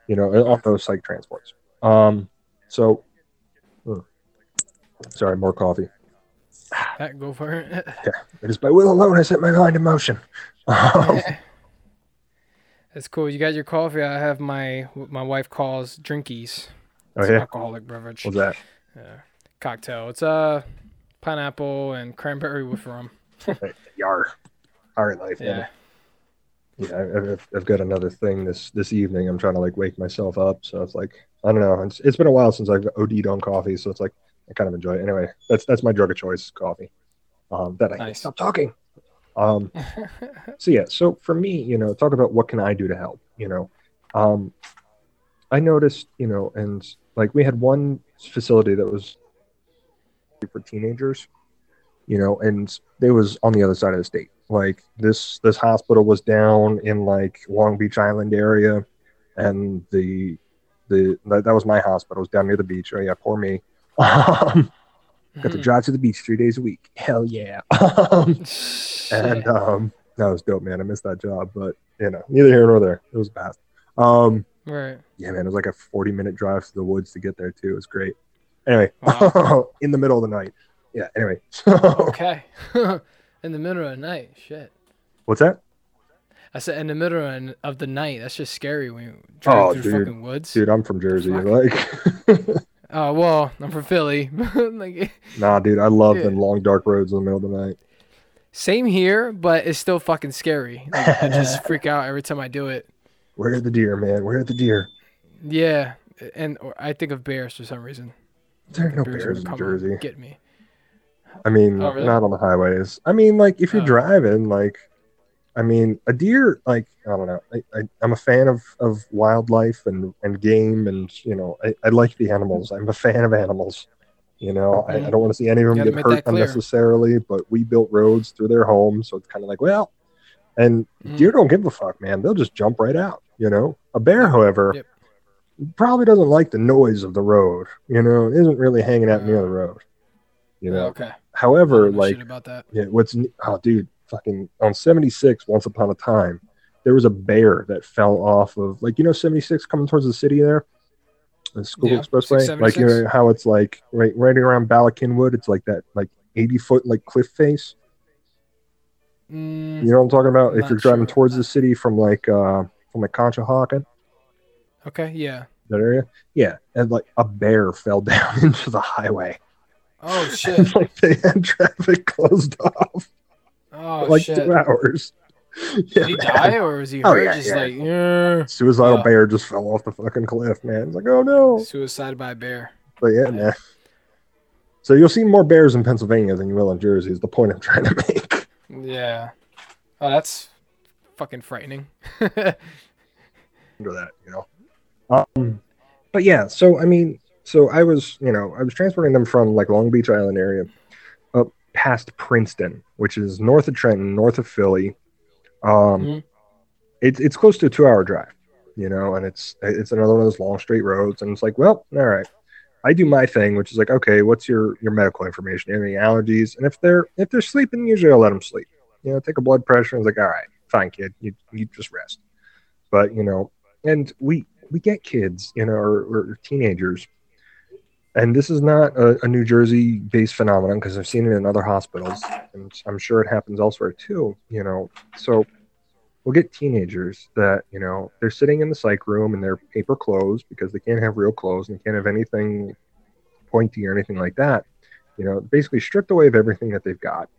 you know off those psych transports um so sorry more coffee That go for it. <laughs> Yeah, it is by will alone i set my mind in motion Um, <laughs> That's cool. You got your coffee. I have my what my wife calls drinkies. oh It's an yeah alcoholic beverage. what's that Yeah. Cocktail. It's uh pineapple and cranberry with rum. <laughs> Yar. Hard life. Yeah. Yeah. I've- I've got another thing this this evening. I'm trying to like wake myself up. So it's like I don't know. It's, it's been a while since I've OD'd on coffee, so it's like I kind of enjoy it. Anyway, that's that's my drug of choice, coffee. Um, that I can't Nice. stop talking. Um, <laughs> so yeah, so for me, you know, talk about what can I do to help. You know, um, I noticed, you know, and like we had one facility that was for teenagers, you know, and they was on the other side of the state. Like this this hospital was down in like Long Beach Island area, and the the that, that was my hospital. It was down near the beach. Oh yeah, poor me. <laughs> Um, got to Mhm. drive to the beach three days a week. Hell yeah. <laughs> Um, and um, that was dope, man. I missed that job, but you know, neither here nor there. It was bad. Um, right. yeah, man, it was like a 40 minute drive to the woods to get there too. It was great. Anyway, Wow. <laughs> in the middle of the night. Yeah. Anyway, so Okay. in the middle of the night. Shit. what's that, I said in the middle of- of the night. That's just scary when you drive Oh, through dude. fucking woods. dude? I'm from Jersey. Fuck. Like, <laughs> Oh well, I'm from Philly. <laughs> like nah, dude, I love Yeah. them long dark roads in the middle of the night. same here, but it's still fucking scary. Like, I <laughs> just freak out every time I do it. Where are the deer, man? Where are the deer? Yeah, and or I think of bears for some reason. There are The no bears bears in Jersey. Get me. I mean, Oh, really? not on the highways. I mean, like if you're Oh. driving, like, I mean, a deer, like, I don't know. I, I'm a fan of, of wildlife and, and game, and you know, I, I like the animals. I'm a fan of animals. You know, I, I don't want to see any of them get hurt unnecessarily. But we built roads through their homes, so it's kind of like, well, and Mm. deer don't give a fuck, man. They'll just jump right out. You know, a bear, however, Yep. probably doesn't like the noise of the road. You know, isn't really hanging out near the road. You know, okay. However, like about that. yeah, what's oh, dude, fucking on seventy six. Once upon a time, there was a bear that fell off of like you know seventy six coming towards the city there, the Schuylkill Yeah, Expressway. Like you know how it's like right right around Bala Cynwyd. It's like that like eighty foot like cliff face. Mm, You know what I'm talking about? if you're driving sure. towards the city from like uh from like Conshohocken, okay. Yeah. that area, yeah, and like a bear fell <laughs> down into the highway. Oh <laughs> shit. Like they had traffic closed <laughs> off Oh like shit. two hours. <laughs> Did he die or was he Oh, hurt? yeah, just yeah. like "Yeah." Suicidal Oh. bear just fell off the fucking cliff, man. It's like, oh no. suicide by a bear. But yeah, man. So you'll see more bears in Pennsylvania than you will in Jersey. Is the point I'm trying to make. Yeah. Oh, that's fucking frightening. Under that, you know. Um, but yeah, so I mean, so I was, you know, I was transporting them from like Long Beach Island area up past Princeton, which is north of Trenton, north of Philly. Um, Mhm. it's it's close to a two-hour drive, you know, and it's it's another one of those long straight roads, and it's like, well, all right. I do my thing, which is like, okay, what's your your medical information? Any allergies? And if they're if they're sleeping, usually I'll let them sleep. You know, take a blood pressure, and it's like, all right, fine, kid, you you just rest. But you know, and we we get kids, you know, or, or teenagers, and this is not a, a New Jersey based phenomenon because I've seen it in other hospitals, and I'm sure it happens elsewhere too. You know, so we'll get teenagers that you know they're sitting in the psych room in their paper clothes because they can't have real clothes and can't have anything pointy or anything like that. You know, basically stripped away of everything that they've got.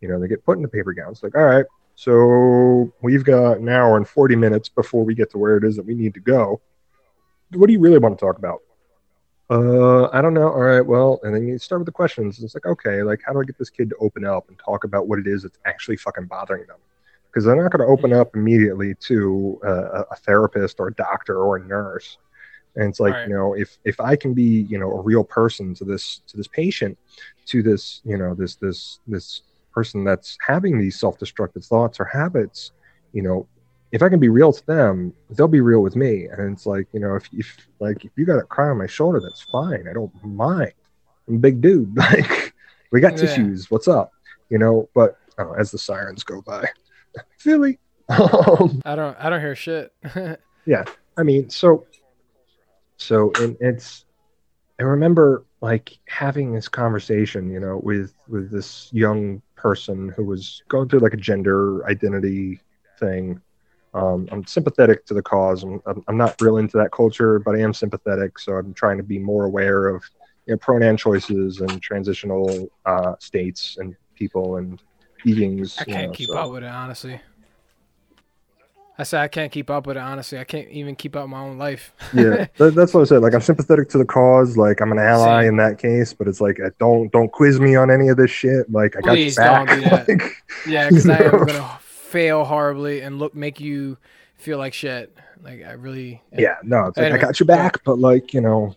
You know, they get put in the paper gowns. Like, all right, so we've got an hour and 40 minutes before we get to where it is that we need to go. What do you really want to talk about? Uh, I don't know. All right, well, and then you start with the questions. It's like, okay, like, how do I get this kid to open up and talk about what it is that's actually fucking bothering them? Because they're not going to open up immediately to uh, a therapist or a doctor or a nurse. And it's like, Right. you know, if if I can be, you know, a real person to this to this patient, to this, you know, this this this person that's having these self-destructive thoughts or habits, you know, if I can be real to them, they'll be real with me. And it's like, you know, if if like if you got a cry on my shoulder, that's fine. I don't mind. I'm a big dude. <laughs> Like we got Yeah. tissues. What's up? You know, but oh, as the sirens go by. <laughs> Philly. <laughs> Um, I don't. I don't hear shit. Yeah. I mean, so, so, and it's, I remember like having this conversation, you know, with with this young person who was going through like a gender identity thing. Um, I'm sympathetic to the cause. I'm, I'm I'm not real into that culture, but I am sympathetic. So I'm trying to be more aware of you know, pronoun choices and transitional uh, states and people and beings. I can't know, keep so- up with it honestly. I said I can't keep up with it. Honestly, I can't even keep up with my own life. <laughs> yeah, <laughs> that, that's what I said. Like I'm sympathetic to the cause. Like I'm an ally Same. in that case, but it's like uh, don't don't quiz me on any of this shit. Like I got Please your back. do. <laughs> Like, yeah, because I am gonna fail horribly and look make you feel like shit. Like I really. yeah, no, it's like Anyway, I got your back, but like you know,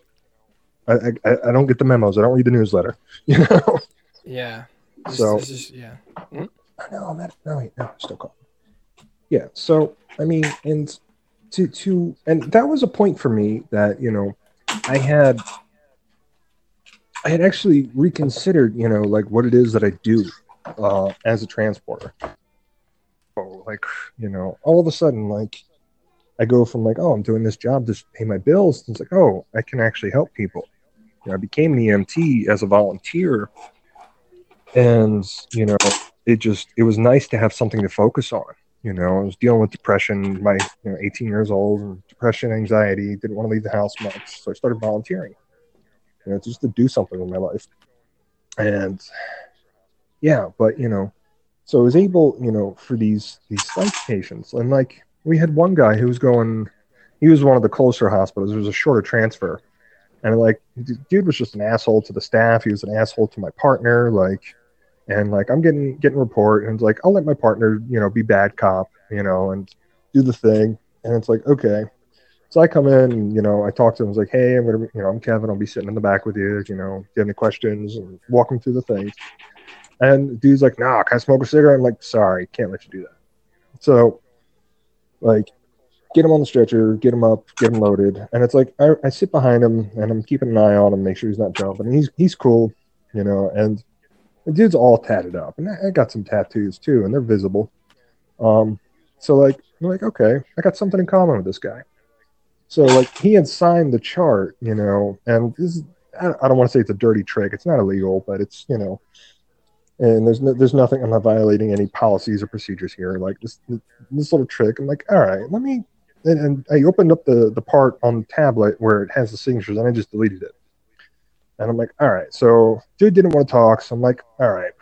I, I I- I don't get the memos. I don't read the newsletter. <laughs> You know. Yeah. So- this is- yeah. I know I'm at no wait no I'm still calling. Yeah, so I mean, and to to and that was a point for me that you know I had I had actually reconsidered you know like what it is that I do uh, as a transporter. Oh, like you know, all of a sudden like I go from like oh I'm doing this job to pay my bills. And it's like oh I can actually help people. You know, I became an EMT as a volunteer, and you know it just it was nice to have something to focus on you know i was dealing with depression my you know 18 years old and depression anxiety didn't want to leave the house much so i started volunteering you know just to do something in my life and yeah but you know so i was able you know for these these psych patients and like we had one guy who was going he was one of the closer hospitals it was a shorter transfer and like dude was just an asshole to the staff he was an asshole to my partner like and like I'm getting getting report, and like I'll let my partner, you know, be bad cop, you know, and do the thing, and it's like okay. So I come in, and, you know, I talk to him. I was like, hey, I'm gonna, you know, I'm Kevin. I'll be sitting in the back with you. You know, do you have any questions? And walk him through the things. And dude's like, nah, can I smoke a cigarette? I'm like, sorry, can't let you do that. So, like, get him on the stretcher, get him up, get him loaded, and it's like I, I sit behind him and I'm keeping an eye on him, make sure he's not jumping. He's he's cool, you know, and the dude's all tatted up, and I I got some tattoos too, and they're visible. Um, so like, I'm like, okay, I got something in common with this guy. So like, he had signed the chart, you know, and this is, I I don't want to say it's a dirty trick. It's not illegal, but it's you know, and there's no, there's nothing. I'm not violating any policies or procedures here. Like this this little trick. I'm like, all right, let me. And, and I opened up the the part on the tablet where it has the signatures, and I just deleted it. And I'm like, all right. So dude didn't want to talk. So I'm like, all right.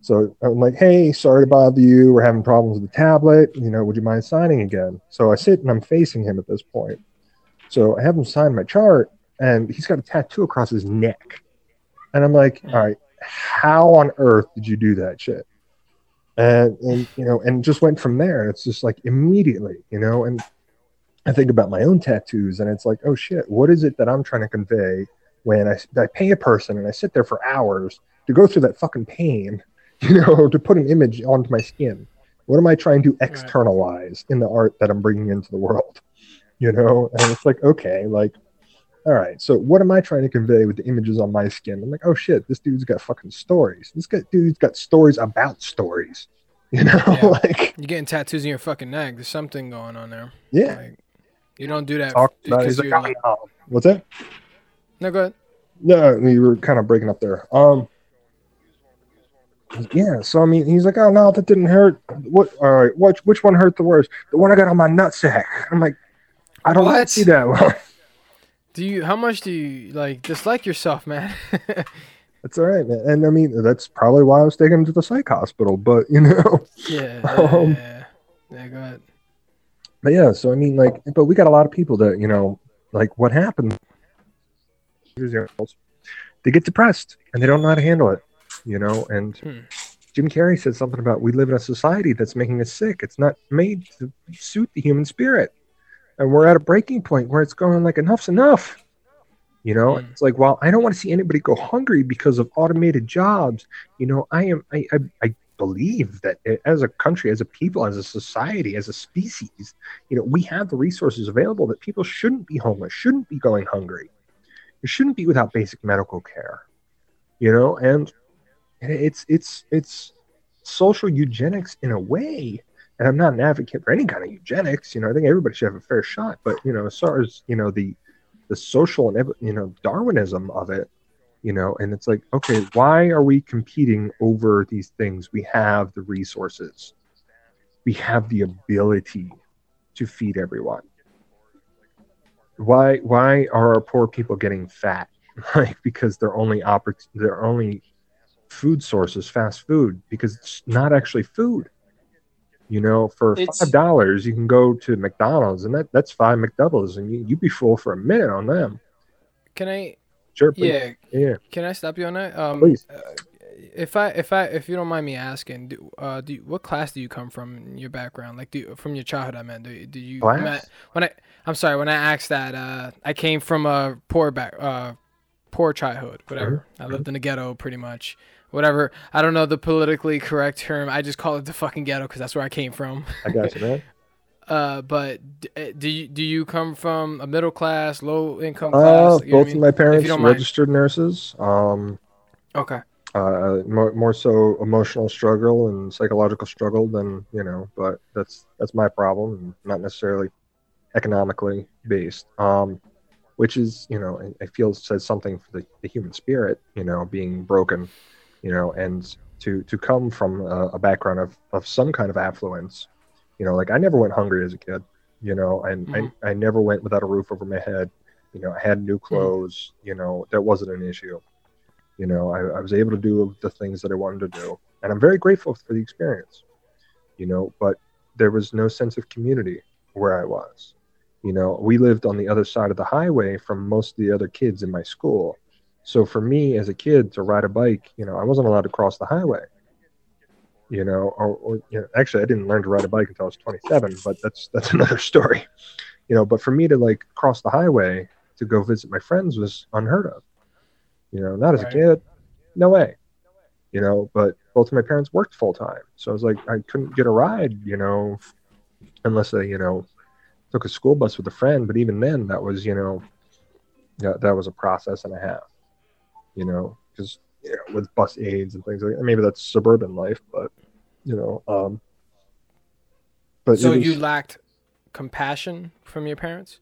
So I'm like, hey, sorry to bother you. We're having problems with the tablet. You know, would you mind signing again? So I sit and I'm facing him at this point. So I have him sign my chart, and he's got a tattoo across his neck. And I'm like, all right, how on earth did you do that shit? And, and you know, and just went from there. It's just like immediately, you know, and I think about my own tattoos, and it's like, oh shit, what is it that I'm trying to convey when I, I pay a person and I sit there for hours to go through that fucking pain, <laughs> you know, to put an image onto my skin? What am I trying to externalize in the art that I'm bringing into the world? You know, and it's like, okay, like, all right, so what am I trying to convey with the images on my skin? I'm like, oh shit, this dude's got fucking stories. This guy, dude's got stories about stories. <laughs> You know, Yeah. like, You're getting tattoos in your fucking neck. There's something going on there. yeah. Like, you don't do that Talk about it. Like, you're "Oh, like. What's that? no, go ahead. No, you were kind of breaking up there. Um, yeah. So I mean, he's like, "Oh no, that didn't hurt." What? All right. Which which one hurt the worst? The one I got on my nutsack. I'm like, I don't What? see that one. Do you? How much do you like dislike yourself, man? <laughs> That's all right, man. And I mean, that's probably why I was taken him to the psych hospital. But <laughs> you know, yeah. <laughs> Um, yeah. Yeah. Go ahead. but yeah. So I mean, like, but we got a lot of people that you know, like, what happened? They get depressed and they don't know how to handle it. You know, and Hmm. Jim Carrey said something about we live in a society that's making us sick. It's not made to suit the human spirit. And we're at a breaking point where it's going like enough's enough. You know, Mm. it's like, well, I don't want to see anybody go hungry because of automated jobs. You know, I am, I, I, I believe that as a country, as a people, as a society, as a species, you know, we have the resources available that people shouldn't be homeless, shouldn't be going hungry, you shouldn't be without basic medical care. You know, and it's it's it's social eugenics in a way and i'm not an advocate for any kind of eugenics you know i think everybody should have a fair shot but you know as far as you know the the social and you know darwinism of it you know and it's like okay why are we competing over these things? We have the resources. We have the ability to feed everyone. Why why are our poor people getting fat? <laughs> Like because they're only oppor- they're only food sources, fast food, because it's not actually food. You know, for It's- five dollars, you can go to McDonald's, and that that's five McDoubles, and you you be full for a minute on them. Can I? Sure, please. Yeah. yeah. Can I stop you on that? Um, Please. uh, if I if I if you don't mind me asking, do, uh, do you, what class do you come from in your background? Like, do you, from your childhood? I meant, do, you- do you? Class? when I- When I, I'm sorry, when I asked that, uh, I came from a poor back, uh, poor childhood. Whatever. I lived in the ghetto, pretty much. Whatever. I don't know the politically correct term. I just call it the fucking ghetto because that's where I came from. I got you, man. <laughs> Uh, but uh, do you do you come from a middle class, low income Uh, class? You know what I both mean? of my parents don't mind. registered nurses. Um, Okay. uh, more, more so emotional struggle and psychological struggle than you know, but that's that's my problem, not necessarily economically based. Um, which is you know, I, I feel says something for the, the human spirit, you know, being broken, you know, and to to come from a, a background of of some kind of affluence, you know, like I never went hungry as a kid, you know, and Mhm. I, I never went without a roof over my head. You know, I had new clothes, you know, that wasn't an issue. You know, I, I was able to do the things that I wanted to do. And I'm very grateful for the experience, you know, but there was no sense of community where I was. You know, we lived on the other side of the highway from most of the other kids in my school. So for me as a kid to ride a bike, you know, I wasn't allowed to cross the highway. You know, or, or you know, actually I didn't learn to ride a bike until I was 27, but that's that's <laughs> another story. You know, but for me to like cross the highway to go visit my friends was unheard of. You know, not as a kid, no way. You know, but both of my parents worked full time, so I was like, I couldn't get a ride. You know, unless I, you know, took a school bus with a friend. But even then, that was, you know, that that was a process and a half. You know, because you know, with bus aids and things like that. Maybe that's suburban life, but you know, um, but So was- you lacked compassion from your parents?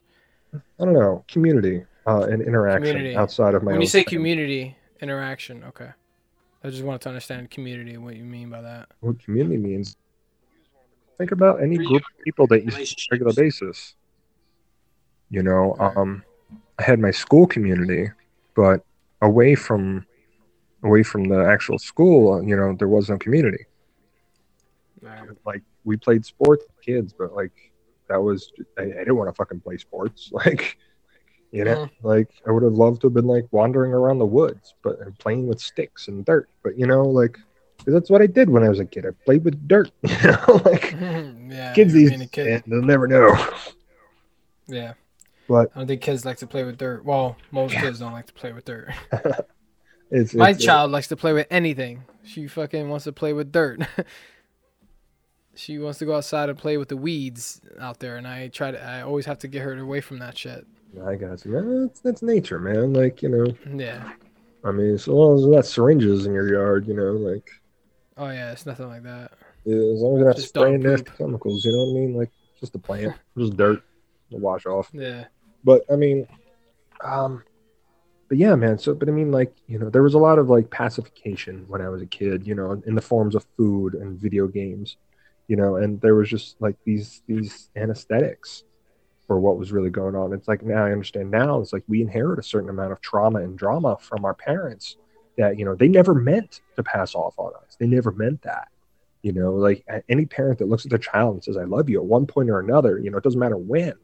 I don't know, community uh, and interaction Community. outside of my when own you say family. community interaction, okay. I just wanted to understand community, what you mean by that. what community means. Think about any group of people that you see on a regular basis. You know, um, I had my school community, but away from away from the actual school, you know, there was no community. Like we played sports, with kids, but like that was I, I didn't want to fucking play sports. <laughs> Like, you know, like I would have loved to have been like wandering around the woods, but and playing with sticks and dirt. But you know, like that's what I did when I was a kid. I played with dirt. <laughs> You know, like <laughs> yeah. kids these kid. they'll never know. Yeah. But I don't think kids like to play with dirt. Well, most kids don't like to play with dirt. <laughs> <laughs> it's, My it's- child likes to play with anything. She fucking wants to play with dirt. <laughs> she wants to go outside and play with the weeds out there, and I try to. I always have to get her away from that shit. I got you. Man, that's, that's nature, man. Like you know, Yeah. I mean, so long as there's not syringes in your yard, you know, like Oh yeah, it's nothing like that. yeah, as long as you're not Just spraying nasty chemicals, you know what I mean? Like just a plant, just dirt, to wash off. Yeah. But I mean, um, but yeah, man. So, but I mean, like you know, there was a lot of like pacification when I was a kid, you know, in the forms of food and video games, you know, and there was just like these these anesthetics for what was really going on. It's like now I understand now. It's like we inherit a certain amount of trauma and drama from our parents that you know they never meant to pass off on us. They never meant that. You know, like any parent that looks at their child and says, "I love you" at one point or another, you know, it doesn't matter when.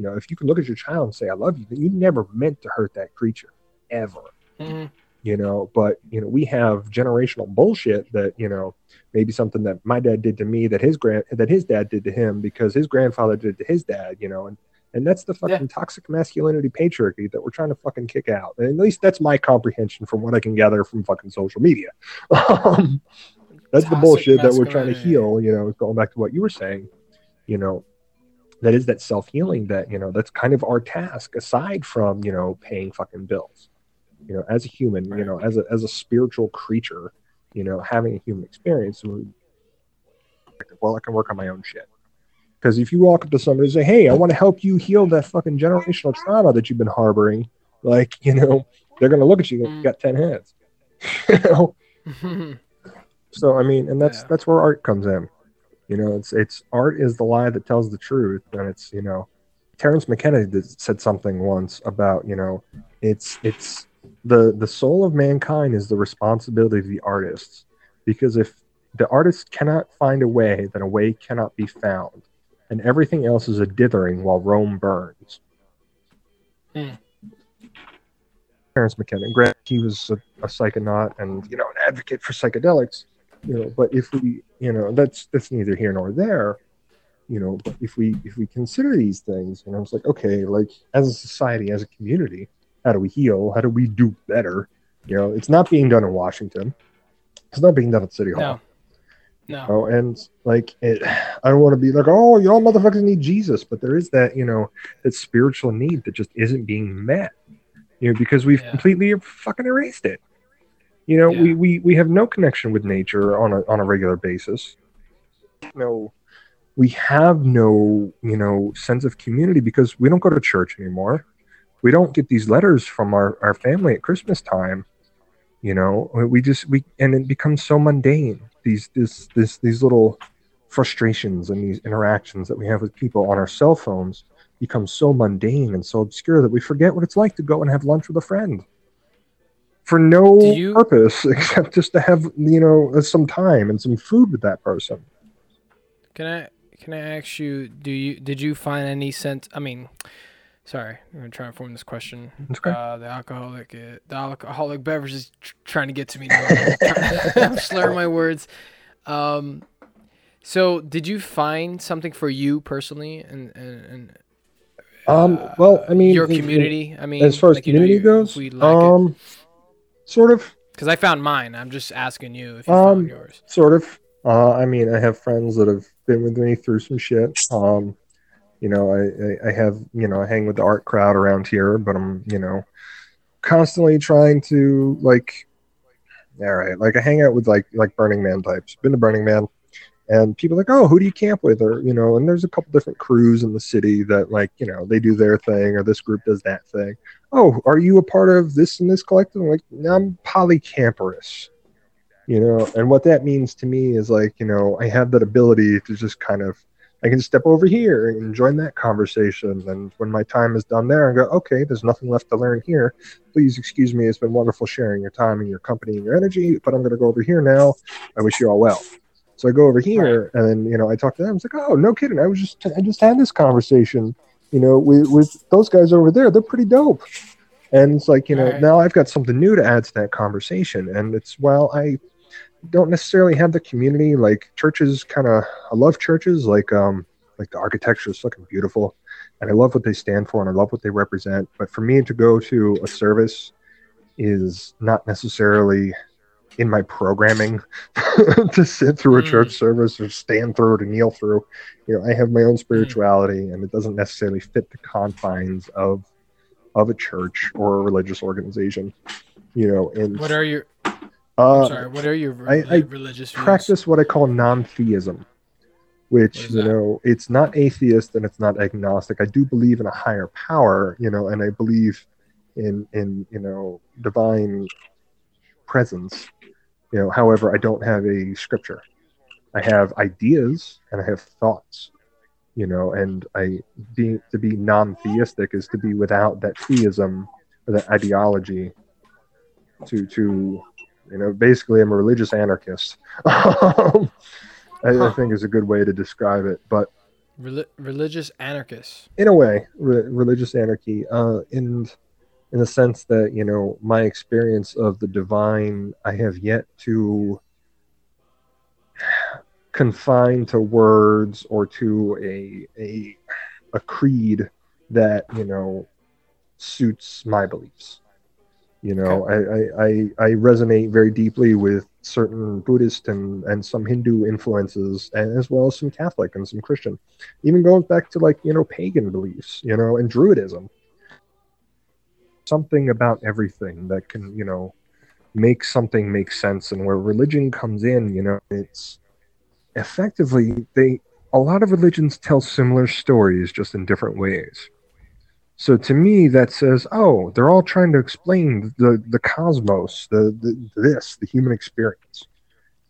You know, if you can look at your child and say, "I love you," then you never meant to hurt that creature, ever. Hmm you know but you know we have generational bullshit that you know maybe something that my dad did to me that his grand that his dad did to him because his grandfather did to his dad you know and and that's the fucking toxic masculinity patriarchy that we're trying to fucking kick out. And at least that's my comprehension from what i can gather from fucking social media. <laughs> Um, that's the bullshit that we're trying to heal you know going back to what you were saying you know that is that self-healing that you know that's kind of our task aside from you know paying fucking bills you know as a human you know as a as a spiritual creature you know having a human experience well i can work on my own shit because if you walk up to somebody and say hey i want to help you heal that fucking generational trauma that you've been harboring like you know they're gonna look at you and Mm. you got 10 hands <laughs> you know <laughs> so I mean, and that's Yeah. that's where art comes in. You know, it's it's art is the lie that tells the truth, and it's you know, Terence McKenna said something once about you know, it's it's the the soul of mankind is the responsibility of the artists, because if the artist cannot find a way then a way cannot be found, and everything else is a dithering while Rome burns. Hmm. Terence McKenna, grant he was a, a psychonaut and you know an advocate for psychedelics, you know. But if we, you know, that's that's neither here nor there, you know. But if we if we consider these things, you know, it's like okay, like as a society, as a community, how do we heal? How do we do better? You know, it's not being done in Washington. It's not being done at City Hall. No. No. Oh, and like it, I don't want to be like, oh, y'all motherfuckers need Jesus, but there is that, you know, that spiritual need that just isn't being met, you know, because we've Yeah. completely fucking erased it. You know, Yeah. we, we we have no connection with nature on a on a regular basis. No, we have no you know sense of community because we don't go to church anymore. We don't get these letters from our our family at Christmas time. You know, we just we and it becomes so mundane. These this this these little frustrations and these interactions that we have with people on our cell phones become so mundane and so obscure that we forget what it's like to go and have lunch with a friend for no you- purpose <laughs> except just to have you know some time and some food with that person. Can I can I ask you? Do you did you find any sense? I mean, sorry, I'm gonna try and form this question. Okay. Uh, the alcoholic, uh, the alcoholic beverage is tr- trying to get to me now. <laughs> I'm slurring my words. Um, so did you find something for you personally, and and, and Um, uh, well, I mean, your community? I mean, as far as like, you know, community goes, lack it. Sort of. Because I found mine. I'm just asking you if you Um, found yours. Sort of. Uh, I mean, I have friends that have been with me through some shit. Um, you know, I, I, I have, you know, I hang with the art crowd around here, but I'm, you know, constantly trying to like, all right, like I hang out with like like Burning Man types. Been to Burning Man, and people are like, oh, who do you camp with? Or you know, and there's a couple different crews in the city that like, you know, they do their thing, or this group does that thing. Oh, are you a part of this and this collective? I'm like, no, I'm polycamperous you know? And what that means to me is like you know i have that ability to just kind of i can step over here and join that conversation. And when my time is done there i go okay there's nothing left to learn here. Please excuse me. It's been wonderful sharing your time and your company and your energy but i'm going to go over here now. I wish you all well. So i go over here and then you know i talk to them. It's like oh no kidding. I was just i just had this conversation you know with, with those guys over there they're pretty dope. And it's like you know Right. now i've got something new to add to that conversation. And it's well i don't necessarily have the community like churches kind of i love churches like um like the architecture is fucking beautiful. And i love what they stand for and i love what they represent. But for me to go to a service is not necessarily in my programming <laughs> to sit through a Mm. church service or stand through it or kneel through you know i have my own spirituality and it doesn't necessarily fit the confines of of a church or a religious organization you know and What are your? uh, I'm sorry. What are your I- re- I religious views? practice what I call non-theism, which you know it's not atheist and it's not agnostic. I do believe in a higher power, you know, and I believe in in you know divine presence. You know, however, I don't have a scripture. I have ideas and I have thoughts. You know, and I be to be non-theistic is to be without that theism or that ideology. To to you know, basically, I'm a religious anarchist. <laughs> Um, I, I think is a good way to describe it. But Reli- religious anarchists. in a way, re- religious anarchy, uh, in in the sense that you know my experience of the divine, I have yet to confine to words or to a a a creed that you know suits my beliefs. You know, I, I, I, I resonate very deeply with certain Buddhist and, and some Hindu influences, and as well as some Catholic and some Christian. Even going back to like, you know, pagan beliefs, you know, and Druidism. Something about everything that can, you know, make something make sense. And where religion comes in, you know, it's effectively they a lot of religions tell similar stories just in different ways. So to me, that says, oh, they're all trying to explain the the cosmos, the, the this, the human experience.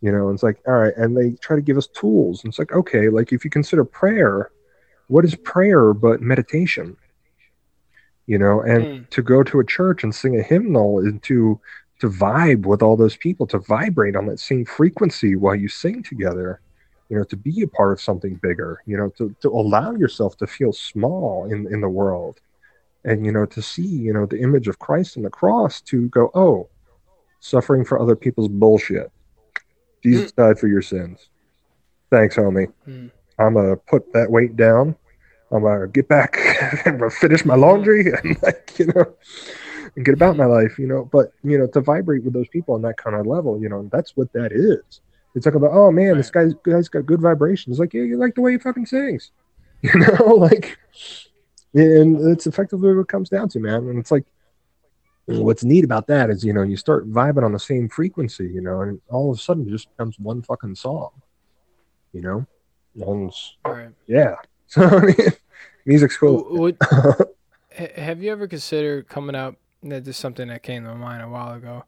You know, it's like, all right, and they try to give us tools. And it's like, okay, like if you consider prayer, what is prayer but meditation? You know, and Mm. to go to a church and sing a hymnal and to to vibe with all those people, to vibrate on that same frequency while you sing together, you know, to be a part of something bigger, you know, to, to allow yourself to feel small in, in the world. And, you know, to see, you know, the image of Christ on the cross to go, oh, suffering for other people's bullshit. Jesus died for your sins. Thanks, homie. Mm. I'm gonna put that weight down. I'm gonna get back <laughs> and finish my laundry mm. and like, you know, and get about my life, you know. But you know, to vibrate with those people on that kind of level, you know, that's what that is. It's like about, oh man, this guy's guy's got good vibrations. Like, yeah, you like the way he fucking sings, <laughs> you know, <laughs> like, and it's effectively what it comes down to, man. And it's like, what's neat about that is, you know, you start vibing on the same frequency, you know, and all of a sudden it just becomes one fucking song, you know, and Right. yeah. <laughs> So I mean, music's cool. Would- <laughs> have you ever considered coming out? That is just something that came to my mind a while ago.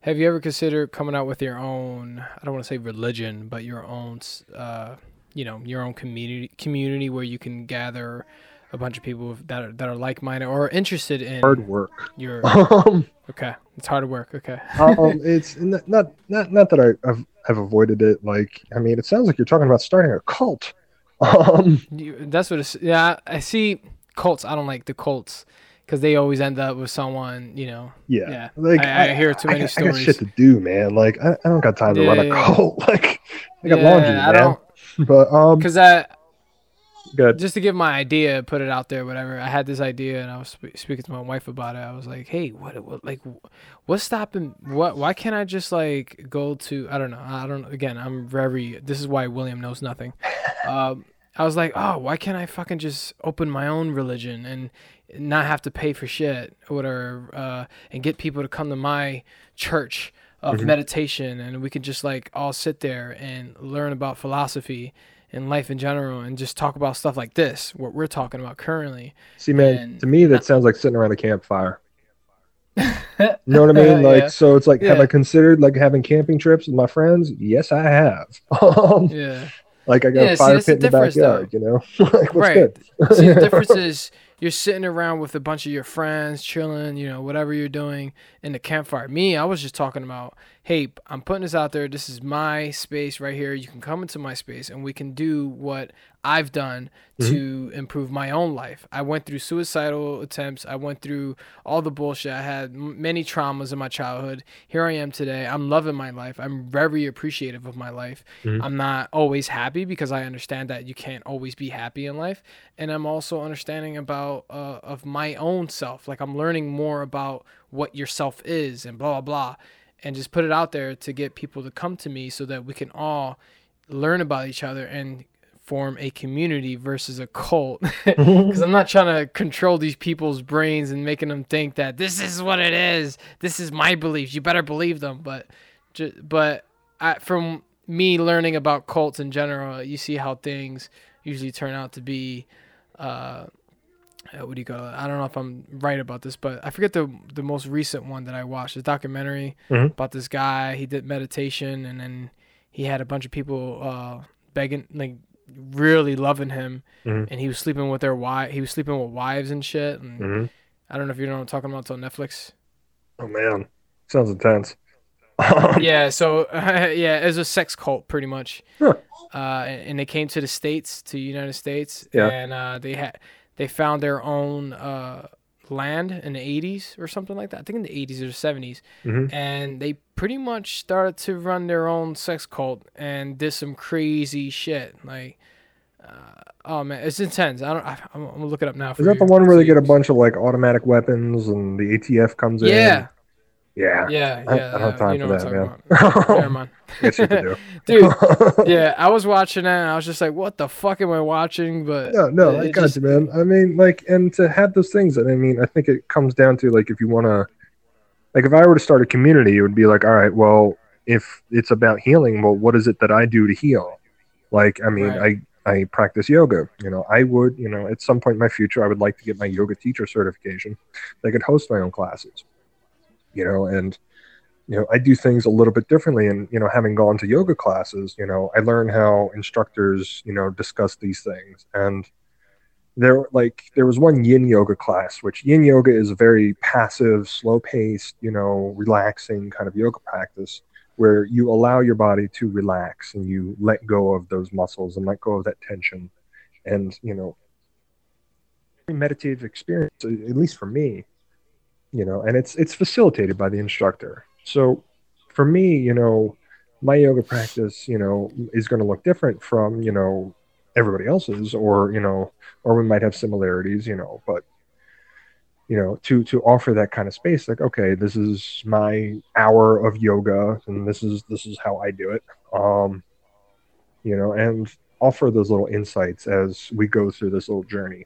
Have you ever considered coming out with your own? I don't want to say religion, but your own, uh, you know, your own community community where you can gather a bunch of people that are that are like minded or interested in Hard work. your. <laughs> Um, Okay, it's hard work. Okay. um, it's not not not, not that I have, I've avoided it. Like, I mean, it sounds like you're talking about starting a cult. Um, that's what it's. Yeah, I see cults. I don't like the cults because they always end up with someone. You know. yeah, Yeah, like I- I hear too many I, I got stories. shit to do, man. Like, I, I don't got time to Yeah, run a cult. <laughs> Like, I got Yeah, laundry, I man. don't <laughs> But um, because I good. just to give my idea, put it out there, whatever. I had this idea, and I was spe- speaking to my wife about it. I was like, "Hey, what, what, like, what's stopping? What? Why can't I just like go to? I don't know. I don't. Again, I'm very. This is why William knows nothing. <laughs> Um, I was like, oh, why can't I fucking just open my own religion and not have to pay for shit or whatever, uh, and get people to come to my church of Mhm. meditation, and we could just like all sit there and learn about philosophy and life in general, and just talk about stuff like this, what we're talking about currently. See, man, and- to me that sounds like sitting around a campfire. You <laughs> know what I mean? Like, Yeah. so it's like, have I considered like having camping trips with my friends? Yes, I have. <laughs> Um, Yeah. Like, I got Yeah, a fire the pit in the backyard. You know, <laughs> like, what's Right. good? See, the <laughs> difference is you're sitting around with a bunch of your friends, chilling, you know, whatever you're doing in the campfire. Me, I was just talking about, hey, I'm putting this out there. This is my space right here. You can come into my space and we can do what I've done to improve my own life. I went through suicidal attempts. I went through all the bullshit. I had m- many traumas in my childhood. Here I am today. I'm loving my life. I'm very appreciative of my life. Mhm. I'm not always happy because I understand that you can't always be happy in life and I'm also understanding about uh, of my own self. Like I'm learning more about what yourself is and blah blah blah, and just put it out there to get people to come to me so that we can all learn about each other and form a community versus a cult. <laughs> <laughs> Because I'm not trying to control these people's brains and making them think that this is what it is. This is my beliefs. You better believe them. But, ju- but I, from me learning about cults in general, you see how things usually turn out to be. Uh, what do you call it? I don't know if I'm right about this, but I forget the the most recent one that I watched. The documentary Mhm. about this guy. He did meditation, and then he had a bunch of people uh, begging, like really loving him, Mhm. and he was sleeping with their wife. He was sleeping with wives and shit. And Mhm. I don't know if you know what I'm talking about. It's on Netflix. Oh man, sounds intense. <laughs> Yeah, so <laughs> yeah, it was a sex cult pretty much. Huh. Uh, and, and they came to the states, to the United States, Yeah. and uh, they had they found their own uh, land in the 80s or something like that. I think in the 80s or 70s, Mhm. and they pretty much started to run their own sex cult and did some crazy shit. Like, uh, oh man, it's intense. I don't. I, I'm, I'm gonna look it up now. For Is that the one where they get a bunch of like automatic weapons and the ATF comes in? Yeah, Yeah. yeah, I, yeah. I don't have time you know for what that, I'm man. talking about. Never <laughs> mind. Got shit do. <laughs> Dude, <laughs> yeah, I was watching that and I was just like, what the fuck am I watching? But No, no, I got just- you, man. I mean, like, and to have those things, and I mean, I think it comes down to like if you want to, like, if I were to start a community, it would be like, all right, well, if it's about healing, well, what is it that I do to heal? Like, I mean, Right. I I practice yoga. You know, I would, you know, at some point in my future, I would like to get my yoga teacher certification. I could host my own classes. You know, and you know, I do things a little bit differently. And, you know, having gone to yoga classes, you know, I learn how instructors, you know, discuss these things. And, there like there was one yin yoga class which yin yoga is a very passive slow paced you know relaxing kind of yoga practice where you allow your body to relax and you let go of those muscles and let go of that tension and you know meditative experience at least for me you know and it's it's facilitated by the instructor so for me you know my yoga practice you know is going to look different from you know everybody else's or you know or we might have similarities you know but you know to to offer that kind of space like okay this is my hour of yoga and this is this is how i do it um you know and offer those little insights as we go through this little journey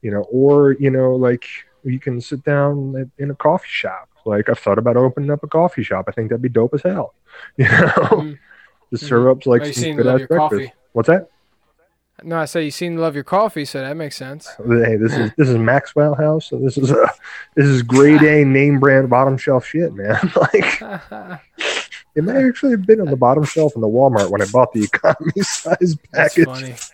you know or you know like you can sit down in a coffee shop like i've thought about opening up a coffee shop i think that'd be dope as hell <laughs> you know mm-hmm. to serve up like some good ass breakfast coffee. what's that no, I say you seem to love your coffee, so that makes sense. <laughs> Hey, this is this is Maxwell House, so this is a <laughs> this is grade A name brand bottom shelf shit, man. like it might actually have been on the bottom shelf in the Walmart when I bought the economy size package.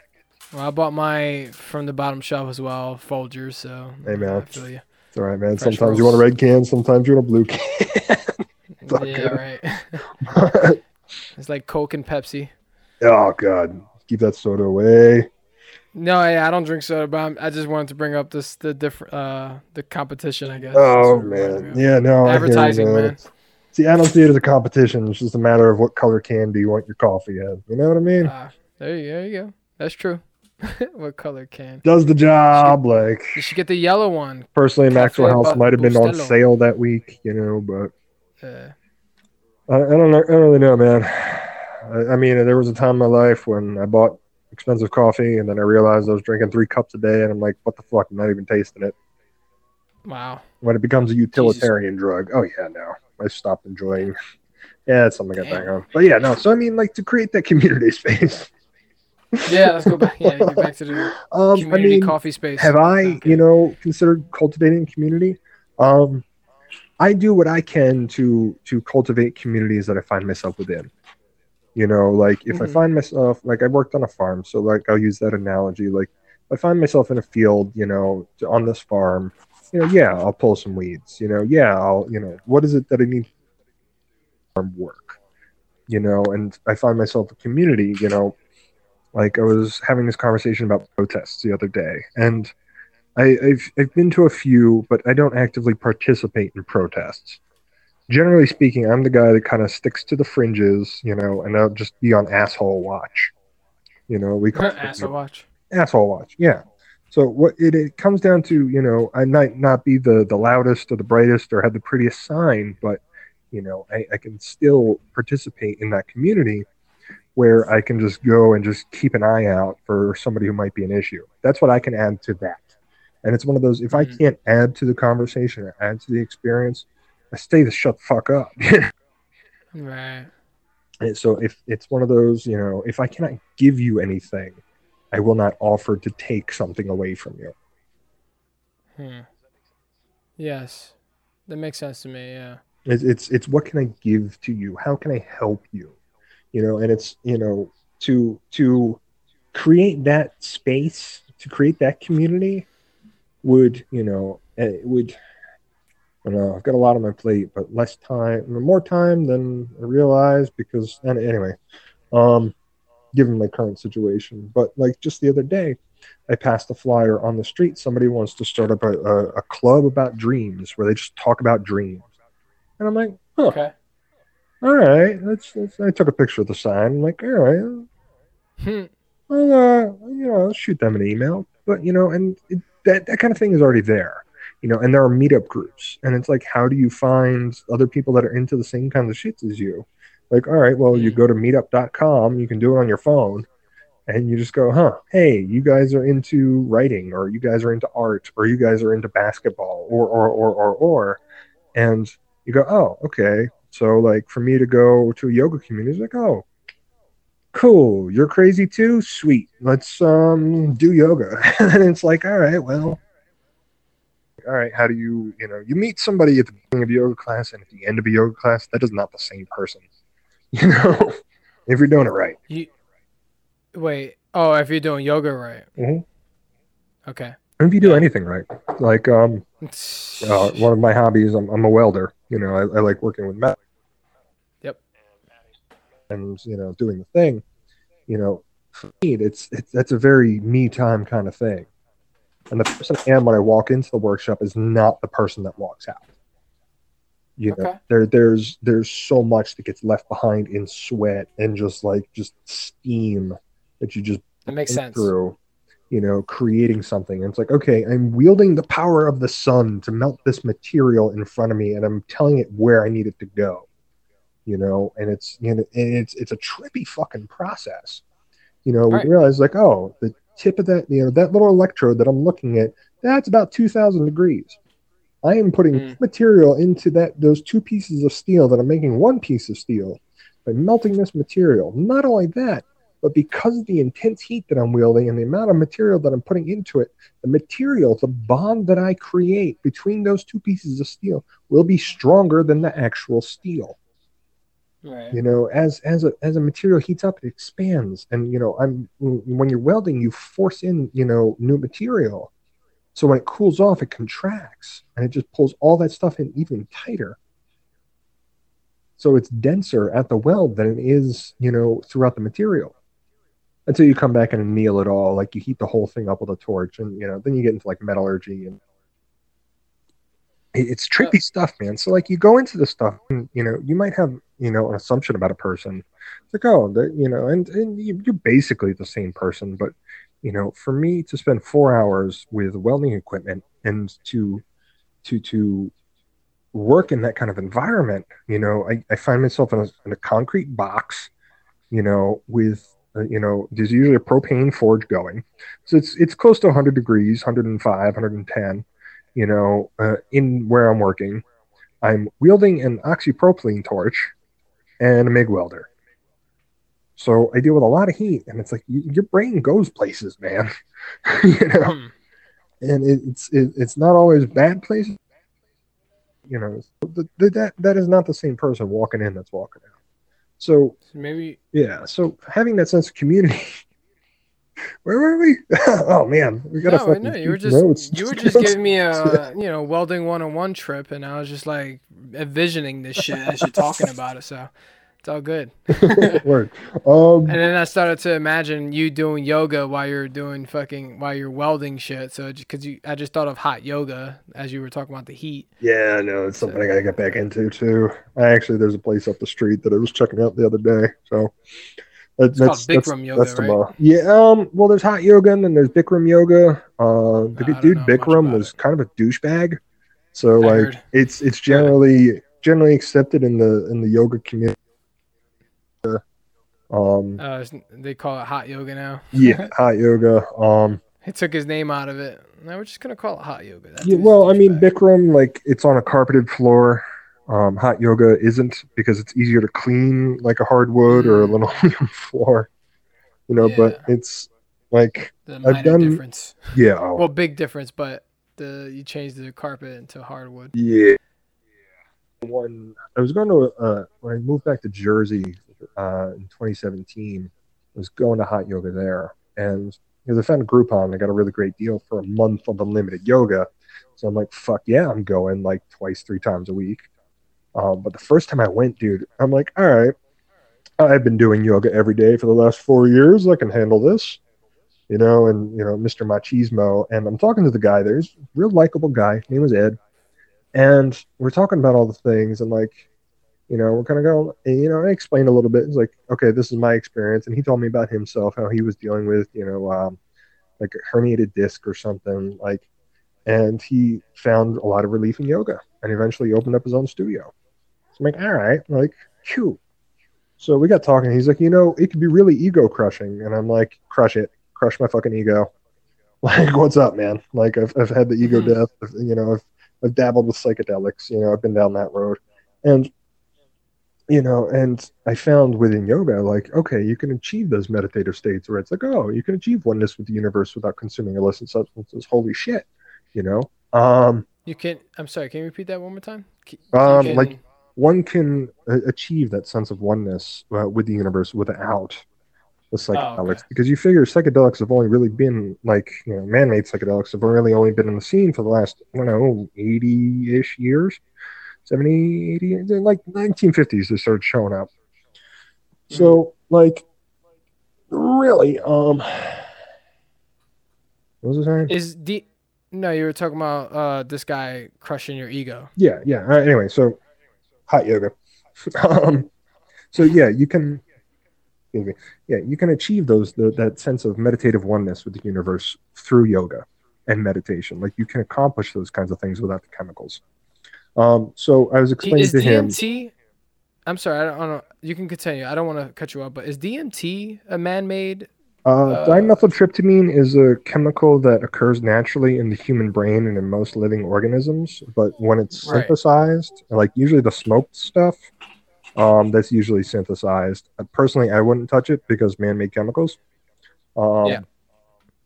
Well, I bought my from the bottom shelf as well, Folgers. So hey, man, I feel you. It's all right, man. Fresh sometimes rolls. you want a red can, sometimes you want a blue can. <laughs> yeah, right. <laughs> it's like Coke and Pepsi. Oh God, keep that soda away. No, yeah, I don't drink soda, but I'm, i just wanted to bring up this the different uh the competition, I guess. Oh man, yeah, no, advertising, man. See, I don't see it as a competition. It's just a matter of what color can do you want your coffee in. You know what I mean? Uh, there, you, there you go. That's true. <laughs> what color can does the job? You should, like you should get the yellow one. Personally, Maxwell House might have been on sale that week, you know, but uh, I, I, don't know. I don't really know, man. I, I mean, there was a time in my life when I bought expensive coffee, and then I realized I was drinking three cups a day, and I'm like, what the fuck? I'm not even tasting it. Wow. When it becomes a utilitarian Jesus. drug, oh yeah, no, I stopped enjoying. Yeah, that's something I got back on. But yeah, no. So I mean, like to create that <laughs> community space. Yeah, let's go back. Yeah, get back to the <laughs> um, community I mean, coffee space. Have I, okay. you know, considered cultivating community? Um, I do what I can to to cultivate communities that I find myself within. You know, like if mm-hmm. I find myself like I worked on a farm, so like I'll use that analogy. Like I find myself in a field, you know, on this farm, you know, yeah, I'll pull some weeds. You know, yeah, I'll, you know, what is it that I need farm work? You know, and I find myself a community, you know, like I was having this conversation about protests the other day, and I, I've I've been to a few, but I don't actively participate in protests generally speaking, I'm the guy that kind of sticks to the fringes, you know, and I'll just be on asshole watch. You know, we call <laughs> it asshole it, watch. Asshole watch, yeah. So what it, it comes down to, you know, I might not be the the loudest or the brightest or have the prettiest sign, but you know, I, I can still participate in that community where I can just go and just keep an eye out for somebody who might be an issue. That's what I can add to that. And it's one of those if mm-hmm. I can't add to the conversation or add to the experience, I stay the shut the fuck up. <laughs> right. And so if it's one of those, you know, if I cannot give you anything, I will not offer to take something away from you. Hmm. Yes, that makes sense to me. Yeah. It's, it's it's what can I give to you? How can I help you? You know, and it's you know to to create that space to create that community would you know it would I know I've got a lot on my plate, but less time, more time than I realized because, and anyway, um, given my current situation. But like just the other day, I passed a flyer on the street. Somebody wants to start up a, a, a club about dreams where they just talk about dreams. And I'm like, huh. Okay. All right. That's, that's, I took a picture of the sign. I'm like, all right. Hmm. Well, uh, you know, I'll shoot them an email. But, you know, and it, that, that kind of thing is already there you know, and there are meetup groups, and it's like, how do you find other people that are into the same kind of shits as you? Like, all right, well, you mm. go to meetup.com, you can do it on your phone, and you just go, huh, hey, you guys are into writing, or you guys are into art, or you guys are into basketball, or, or, or, or, or, and you go, oh, okay. So, like, for me to go to a yoga community, it's like, oh, cool, you're crazy too? Sweet. Let's um do yoga. <laughs> and it's like, all right, well, all right, how do you, you know, you meet somebody at the beginning of a yoga class and at the end of a yoga class, that is not the same person. <laughs> You know, if you're doing it right. You, wait, oh, if you're doing yoga right. Mm-hmm. Okay. If you do anything right, like um, uh, <laughs> one of my hobbies, I'm, I'm a welder. You know, I, I like working with metal. Yep. And you know, doing the thing. You know, for me, it's it's that's a very me time kind of thing. And the person I am when I walk into the workshop is not the person that walks out. You know, Okay. there there's there's so much that gets left behind in sweat and just like just steam that you just That makes sense. through, you know, creating something. And it's like, okay, I'm wielding the power of the sun to melt this material in front of me, and I'm telling it where I need it to go. You know, and it's you know, and it's it's a trippy fucking process. You know, Right. we realize like, oh, the tip of that, you know, that little electrode that I'm looking at, that's about two thousand degrees. I am putting Mm. material into that those two pieces of steel that I'm making one piece of steel by melting this material. Not only that, but because of the intense heat that I'm wielding and the amount of material that I'm putting into it, the material, the bond that I create between those two pieces of steel will be stronger than the actual steel. Right. You know, as as a as a material heats up, it expands, and you know, I'm when you're welding, you force in you know new material, so when it cools off, it contracts, and it just pulls all that stuff in even tighter. So it's denser at the weld than it is, you know, throughout the material. Until you come back and anneal it all, like you heat the whole thing up with a torch, and you know, then you get into like metallurgy and it- it's tricky stuff, man. So like you go into the stuff, and you know, you might have you know an assumption about a person. It's like, oh, you know, and and you- you're basically the same person, but you know, for me to spend four hours with welding equipment and to to to work in that kind of environment, you know, I, I find myself in a, in a concrete box, you know, with you know, there's usually a propane forge going, so it's it's close to 100 degrees, 105, 110 you know, uh, in where I'm working, I'm wielding an oxypropylene torch and a MIG welder. So I deal with a lot of heat, and it's like y your brain goes places, man. <laughs> you know, Hmm. and it, it's it, it's not always bad places. You know, the, the, that that is not the same person walking in that's walking out. So maybe yeah, so having that sense of community. <laughs> Where were we? <laughs> oh man, we gotta no, no, you were just notes. you were just giving me a <laughs> you know welding one on one trip, and I was just like envisioning this shit as you're talking about it. So it's all good. <laughs> Word. Um, And then I started to imagine you doing yoga while you're doing fucking while you're welding shit. So because you, I just thought of hot yoga as you were talking about the heat. yeah, no, it's something I gotta get back into too. I actually, there's a place up the street that I was checking out the other day. So that, It's called Bikram yoga, right? tomorrow. Yeah. Um. Well, there's hot yoga and then there's Bikram yoga. Uh, the I dude Bikram was it. kind of a douchebag. So I like, heard. it's it's generally generally accepted in the in the yoga community. Um. Uh, they call it hot yoga now. yeah, <laughs> hot yoga. Um. He took his name out of it. Now we're just gonna call it hot yoga. That Yeah, well, I mean. Bikram, like it's on a carpeted floor. Um, hot yoga isn't because it's easier to clean like a hardwood or a Mm. linoleum <laughs> floor. You know, but it's like, the I've done- difference. yeah, oh, Well, big difference, but the you changed the carpet into hardwood. yeah. One, I was going to uh, when I moved back to Jersey uh, in 2017. I was going to hot yoga there, and because I found Groupon, I got a really great deal for a month of unlimited yoga. So I'm like, fuck yeah, I'm going like twice, three times a week. Um, but the first time I went, dude, I'm like, all right, I've been doing yoga every day for the last four years. I can handle this, you know. And you know, Mr. Machismo, and I'm talking to the guy. There's real likable guy. His name was Ed, and we're talking about all the things, and like, you know, we're kind of going, you know, I explained a little bit. It's like, okay, this is my experience, and he told me about himself, how he was dealing with, you know, um, like a herniated disc or something, like, and he found a lot of relief in yoga, and eventually opened up his own studio. So I'm like, all right, like, phew. So we got talking. He's like, you know, it could be really ego crushing, and I'm like, crush it, crush my fucking ego. <laughs> Like, what's up, man? Like, I've I've had the ego Mhm. death. I've, you know, I've I've dabbled with psychedelics. You know, I've been down that road, and you know, and I found within yoga, like, okay, you can achieve those meditative states where it's like, oh, you can achieve oneness with the universe without consuming illicit substances. Holy shit, you know. Um, You can. I'm sorry. Can you repeat that one more time? You Um, can- like- one can uh, achieve that sense of oneness uh, with the universe without the psychedelics okay. because you figure psychedelics have only really been like you know man-made psychedelics have really only been in the scene for the last I don't know 80-ish years 70 80 like 1950s they started showing up so like really um what was I saying? Is the no? You were talking about uh this guy crushing your ego. yeah yeah uh, anyway so hot yoga <laughs> um so yeah you can excuse me yeah you can achieve those the, that sense of meditative oneness with the universe through yoga and meditation like you can accomplish those kinds of things without the chemicals um so i was explaining Is to him Is DMT? I'm sorry, I don't, I don't. You can continue. I don't want to cut you off, but is DMT a man-made? uh, uh, dimethyltryptamine is a chemical that occurs naturally in the human brain and in most living organisms but when it's Right. synthesized like usually the smoked stuff um, that's usually synthesized personally i wouldn't touch it because man-made chemicals um, Yeah.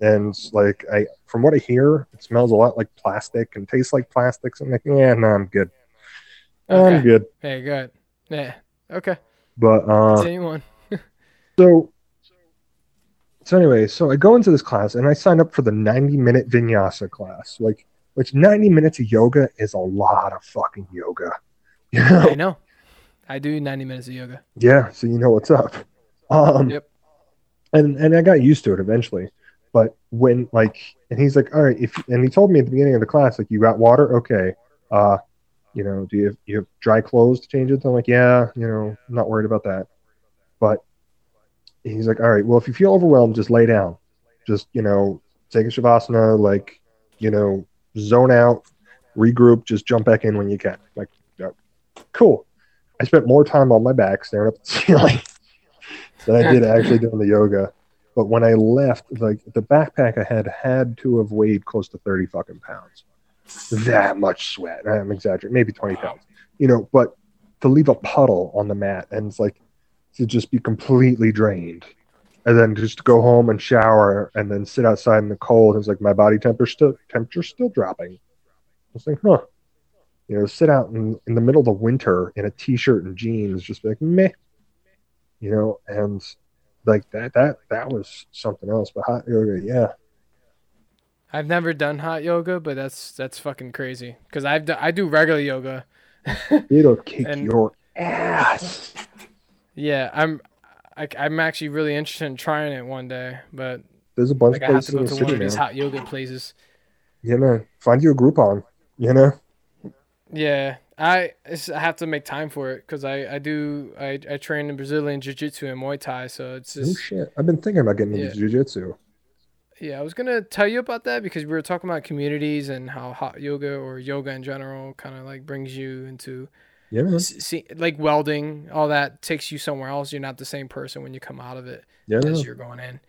And like i from what i hear it smells a lot like plastic and tastes like plastics i'm like yeah no i'm good i'm good Hey, good. Yeah. Okay. but uh on. <laughs> So, so anyway, so I go into this class and I sign up for the 90 minute vinyasa class. Like, which 90 minutes of yoga is a lot of fucking yoga. <laughs> You know? I know. I do 90 minutes of yoga. Yeah, so you know what's up. Um, Yep. And and I got used to it eventually. But when like, and he's like, all right, if and he told me at the beginning of the class, like, you got water, okay. Uh, you know, do you have, you have dry clothes to change it? I'm like, yeah, you know, I'm not worried about that. But he's like, all right, well, if you feel overwhelmed, just lay down. Just you know, take a shavasana, like, you know, zone out, regroup, just jump back in when you can. Like, cool. I spent more time on my back staring up at the <laughs> ceiling than I did <laughs> actually doing the yoga. But when I left, like the backpack I had had to have weighed close to 30 fucking pounds. That much sweat. I'm exaggerating, maybe 20 pounds. You know, but to leave a puddle on the mat and it's like to just be completely drained. And then just go home and shower and then sit outside in the cold. It's like my body temperature still temperature's still dropping. I was like, huh. You know, sit out in, in the middle of the winter in a t-shirt and jeans, just be like meh. You know, and like that that that was something else. But hot yoga, yeah. I've never done hot yoga, but that's that's fucking crazy. Cause I've do, I do regular yoga. <laughs> It'll kick And- your ass. Yeah, I'm I, I'm actually really interested in trying it one day, but There's a bunch like of I have places to in go the to one city of these hot yoga places. You know, find you a Groupon. You know, Yeah, I I have to make time for it because I I do I I train in Brazilian Jiu Jitsu and Muay Thai, so it's oh shit. I've been thinking about getting Yeah. into jujitsu. yeah. I was gonna tell you about that because we were talking about communities and how hot yoga or yoga in general kind of like brings you into Yeah, man. see, like welding, all that takes you somewhere else. You're not the same person when you come out of it Yeah, as you're going in.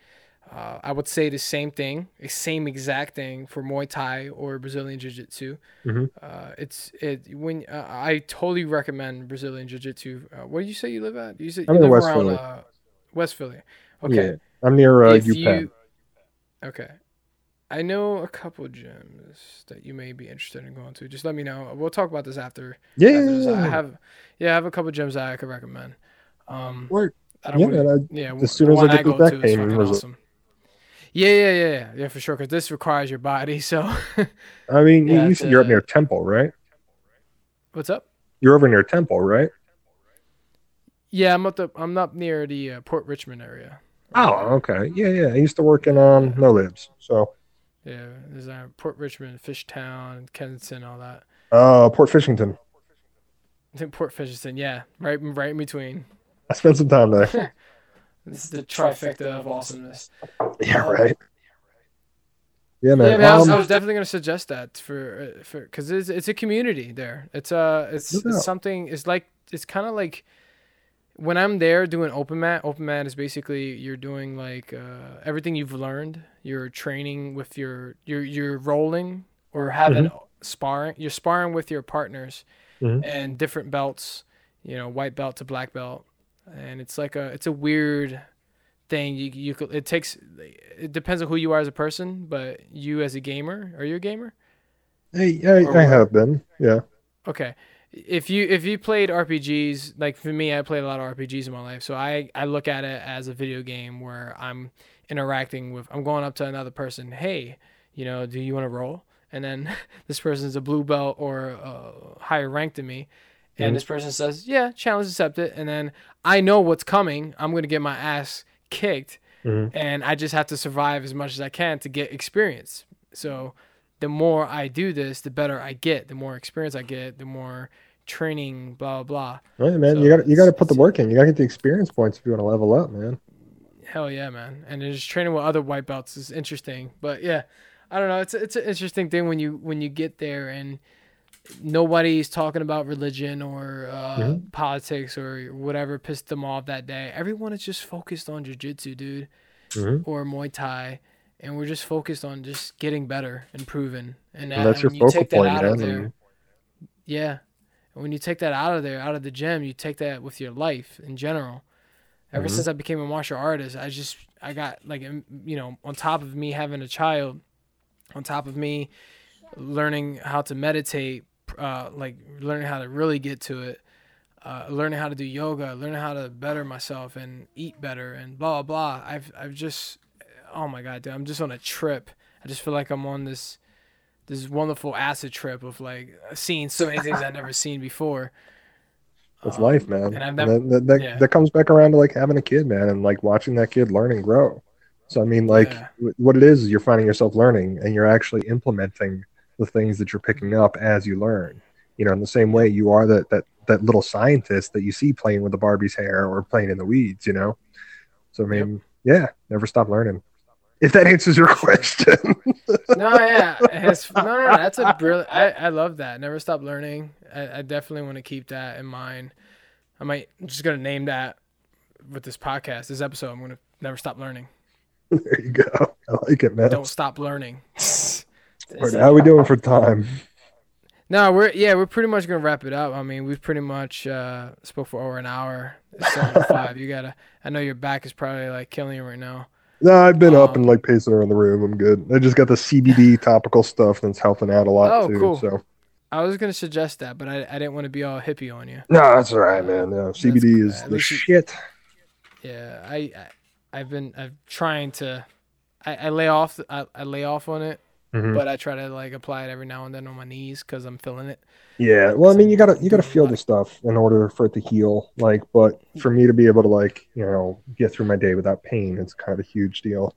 Uh, I would say the same thing, the same exact thing for Muay Thai or Brazilian Jiu Jitsu. Mhm. Uh, it's it when uh, I totally recommend Brazilian Jiu Jitsu. Uh, where do you say you live at? You say I'm you in live West around Philly. Uh, West Philly. Okay. Yeah, I'm near uh, you- okay. I know a couple gyms that you may be interested in going to. Just let me know. We'll talk about this after. Yeah, after this. I have, yeah, I have a couple gyms that I could recommend. Um, Word. I don't Yeah, wanna- I- yeah. as soon the as I get go back to is fucking awesome. Yeah, yeah, yeah, yeah, for sure. Because this requires your body. <laughs> So, I mean, Yeah, you said you're up uh, near Temple, right? what's up? You're over near Temple, right? Yeah, I'm up the, I'm up near the uh, Port Richmond area. Oh, okay. Yeah, yeah. I used to work in um No Libs, so Yeah, there's uh, Port Richmond, Fishtown, Kensington, all that. uh Port Fishington. I think Port Fishington. Yeah, right, right in between. I spent some time there. <laughs> This is the trifecta of awesomeness. yeah, right. Yeah, man. Yeah, man, I, was, um, I was definitely gonna suggest that for uh, for because it's it's a community there. It's uh it's, No it's something. It's like it's kind of like when I'm there doing open mat. Open mat is basically you're doing like uh, everything you've learned. You're training with your you're you're rolling or having sparring. You're sparring with your partners Mhm. and different belts. You know, white belt to black belt, and it's like a it's a weird thing. You you could, it takes it depends on who you are as a person, but you as a gamer, are you a gamer? hey, I, I have been. Yeah. Okay. if you if you played RPGs, like for me, I played a lot of RPGs in my life, so I I look at it as a video game where I'm interacting with. I'm going up to another person. Hey, you know, do you want to roll? And then <laughs> this person's a blue belt or uh, higher rank than me, and Mhm. this person says, "Yeah, challenge accepted." And then I know what's coming. I'm gonna get my ass kicked, Mhm. and I just have to survive as much as I can to get experience. So the more I do this, the better I get. The more experience I get, the more training, blah blah blah. Right, man. So you got to you got to put the work in. You got to get the experience points if you want to level up, man. Hell yeah, man! And just training with other white belts is interesting. But yeah, I don't know. It's it's an interesting thing when you when you get there and nobody's talking about religion or uh, Mhm. politics or whatever pissed them off that day. Everyone is just focused on jujitsu, dude. hmm or Muay Thai, and we're just focused on just getting better, improving, and, And that's your you focal take that point, out of there, yeah, and when you take that out of there, out of the gym, you take that with your life in general. Ever Mhm. since I became a martial artist, I just I got like you know on top of me having a child, on top of me learning how to meditate, uh, like learning how to really get to it. Uh, learning how to do yoga, learning how to better myself and eat better and blah blah blah. I've I've just oh my god, dude, I'm just on a trip. I just feel like I'm on this this wonderful acid trip of like seeing so many things I've never seen before. That's Um, life, man. and I've And never- that, that, that, yeah. that comes back around to like having a kid, man, and like watching that kid learn and grow. So I mean, like Yeah. what it is, is you're finding yourself learning, and you're actually implementing the things that you're picking up as you learn. You know, in the same way, you are that that that little scientist that you see playing with the Barbie's hair or playing in the weeds. You know. So I mean, yeah, never stop learning. If that answers your <laughs> question. no, yeah, no, no, no, that's a brilliant. I, I love that. Never stop learning. I, I definitely want to keep that in mind. I might I'm just gonna name that with this podcast, this episode. I'm gonna never stop learning. <laughs> there you go. I like it, man. Don't stop learning. How we doing for time? No, we're yeah, we're pretty much gonna wrap it up. I mean, we've pretty much uh, spoke for over an hour. It's seven <laughs> five. You gotta. I know your back is probably like killing you right now. No, I've been up Um, and like pacing around the room. I'm good. I just got the CBD <laughs> topical stuff that's helping out a lot Oh, too. cool. So I was gonna suggest that, but I, I didn't want to be all hippie on you. no, that's all right, man. No, CBD is the shit. Yeah, I, I I've been I'm trying to. I, I lay off. I, I lay off on it, Mhm. but I try to like apply it every now and then on my knees because I'm feeling it. Yeah, well, I mean, you gotta you gotta feel the stuff in order for it to heal. Like, but for me to be able to like you know get through my day without pain, it's kind of a huge deal.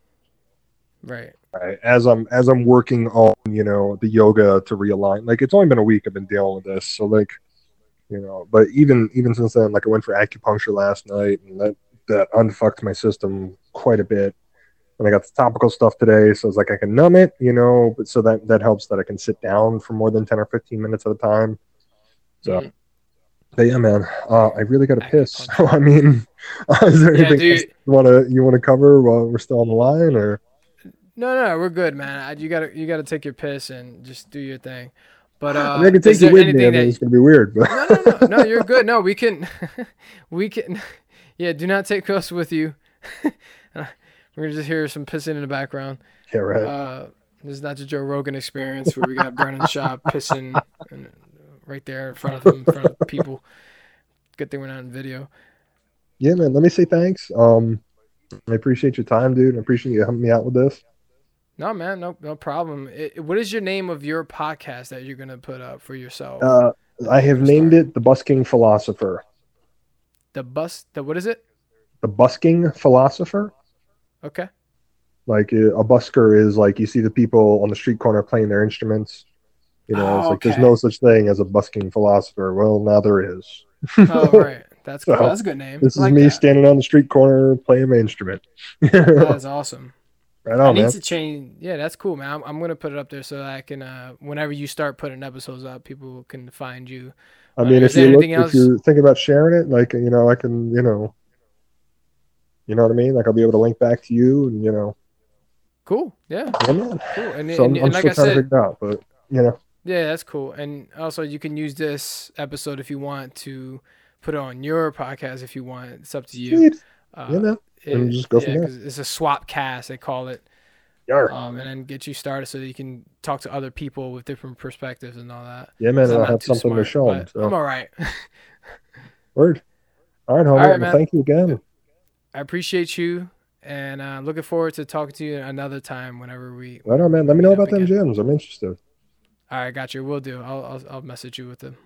Right. Right. As I'm as I'm working on you know the yoga to realign. Like, it's only been a week I've been dealing with this, so like, you know, but even even since then, like I went for acupuncture last night, and that that unfucked my system quite a bit. And I got the topical stuff today, so it's like I can numb it, you know, but so that that helps that I can sit down for more than ten or fifteen minutes at a time. So, Mhm. but yeah, man, uh, I really got to piss. So <laughs> I mean, <laughs> is there Yeah, anything you want to you want to cover while we're still on the line, or No, no, no, we're good, man. I, you gotta you gotta take your piss and just do your thing. But uh, I mean, I can take you with me. I anything mean, that it's gonna be weird, but no, no, no, no, <laughs> you're good. No, we can, we can, yeah. Do not take us with you. We're gonna just hear some pissing in the background. yeah, right. Uh, this is not the Joe Rogan experience where we got Brendan Schaub <laughs> pissing and, right there in front of him, in front of people. Good thing we're not in video. yeah, man. Let me say thanks. Um, I appreciate your time, dude. I appreciate you helping me out with this. No, man, no, no problem. It, what is your name of your podcast that you're gonna put up for yourself? Uh, I have named it the Busking Philosopher. the bus. The what is it? The Busking Philosopher. Okay. Like uh, a busker is like you see the people on the street corner playing their instruments. You know, it's Oh, like there's no such thing as a busking philosopher. Well, now there is. Oh, right. That's cool. <laughs> So, That's a good name. This is like me that. standing on the street corner playing my instrument. <laughs> That right is awesome. I on, need man. to change. Yeah, that's cool, man. I'm, I'm gonna put it up there so that I can. Uh, whenever you start putting episodes up, people can find you. I Uh, mean, is if you look, if you're thinking about sharing it, like you know, I can, you know, you know what I mean. Like I'll be able to link back to you, and you know, Cool. Yeah. yeah, man. Cool. And, So I'm, and, I'm like still I trying to figure it out, but you know, yeah, that's cool. And also, you can use this episode if you want to put it on your podcast. If you want, it's up to you. Uh, man. And it- just go from yeah, there. 'cause It's a swap cast. They call it. Yar. um, and then get you started so that you can talk to other people with different perspectives and all that. Yeah, man, I'll have something to show but So. I'm all right. <laughs> Word. All right, homie. All right, well, thank you again. I appreciate you, and uh, looking forward to talking to you another time whenever we. Right on, man. Let me know about them again. gyms. I'm interested. All right, got you. We'll do. I'll I'll, I'll message you with them.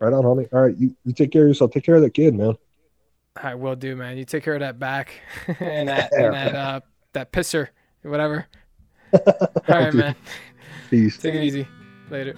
Right on, homie. All right, you, you take care of yourself. Take care of that kid, man. I will do, man. You take care of that back <laughs> and that and that uh that pisser, whatever. <laughs> All right, man. Peace. Take it easy. Later.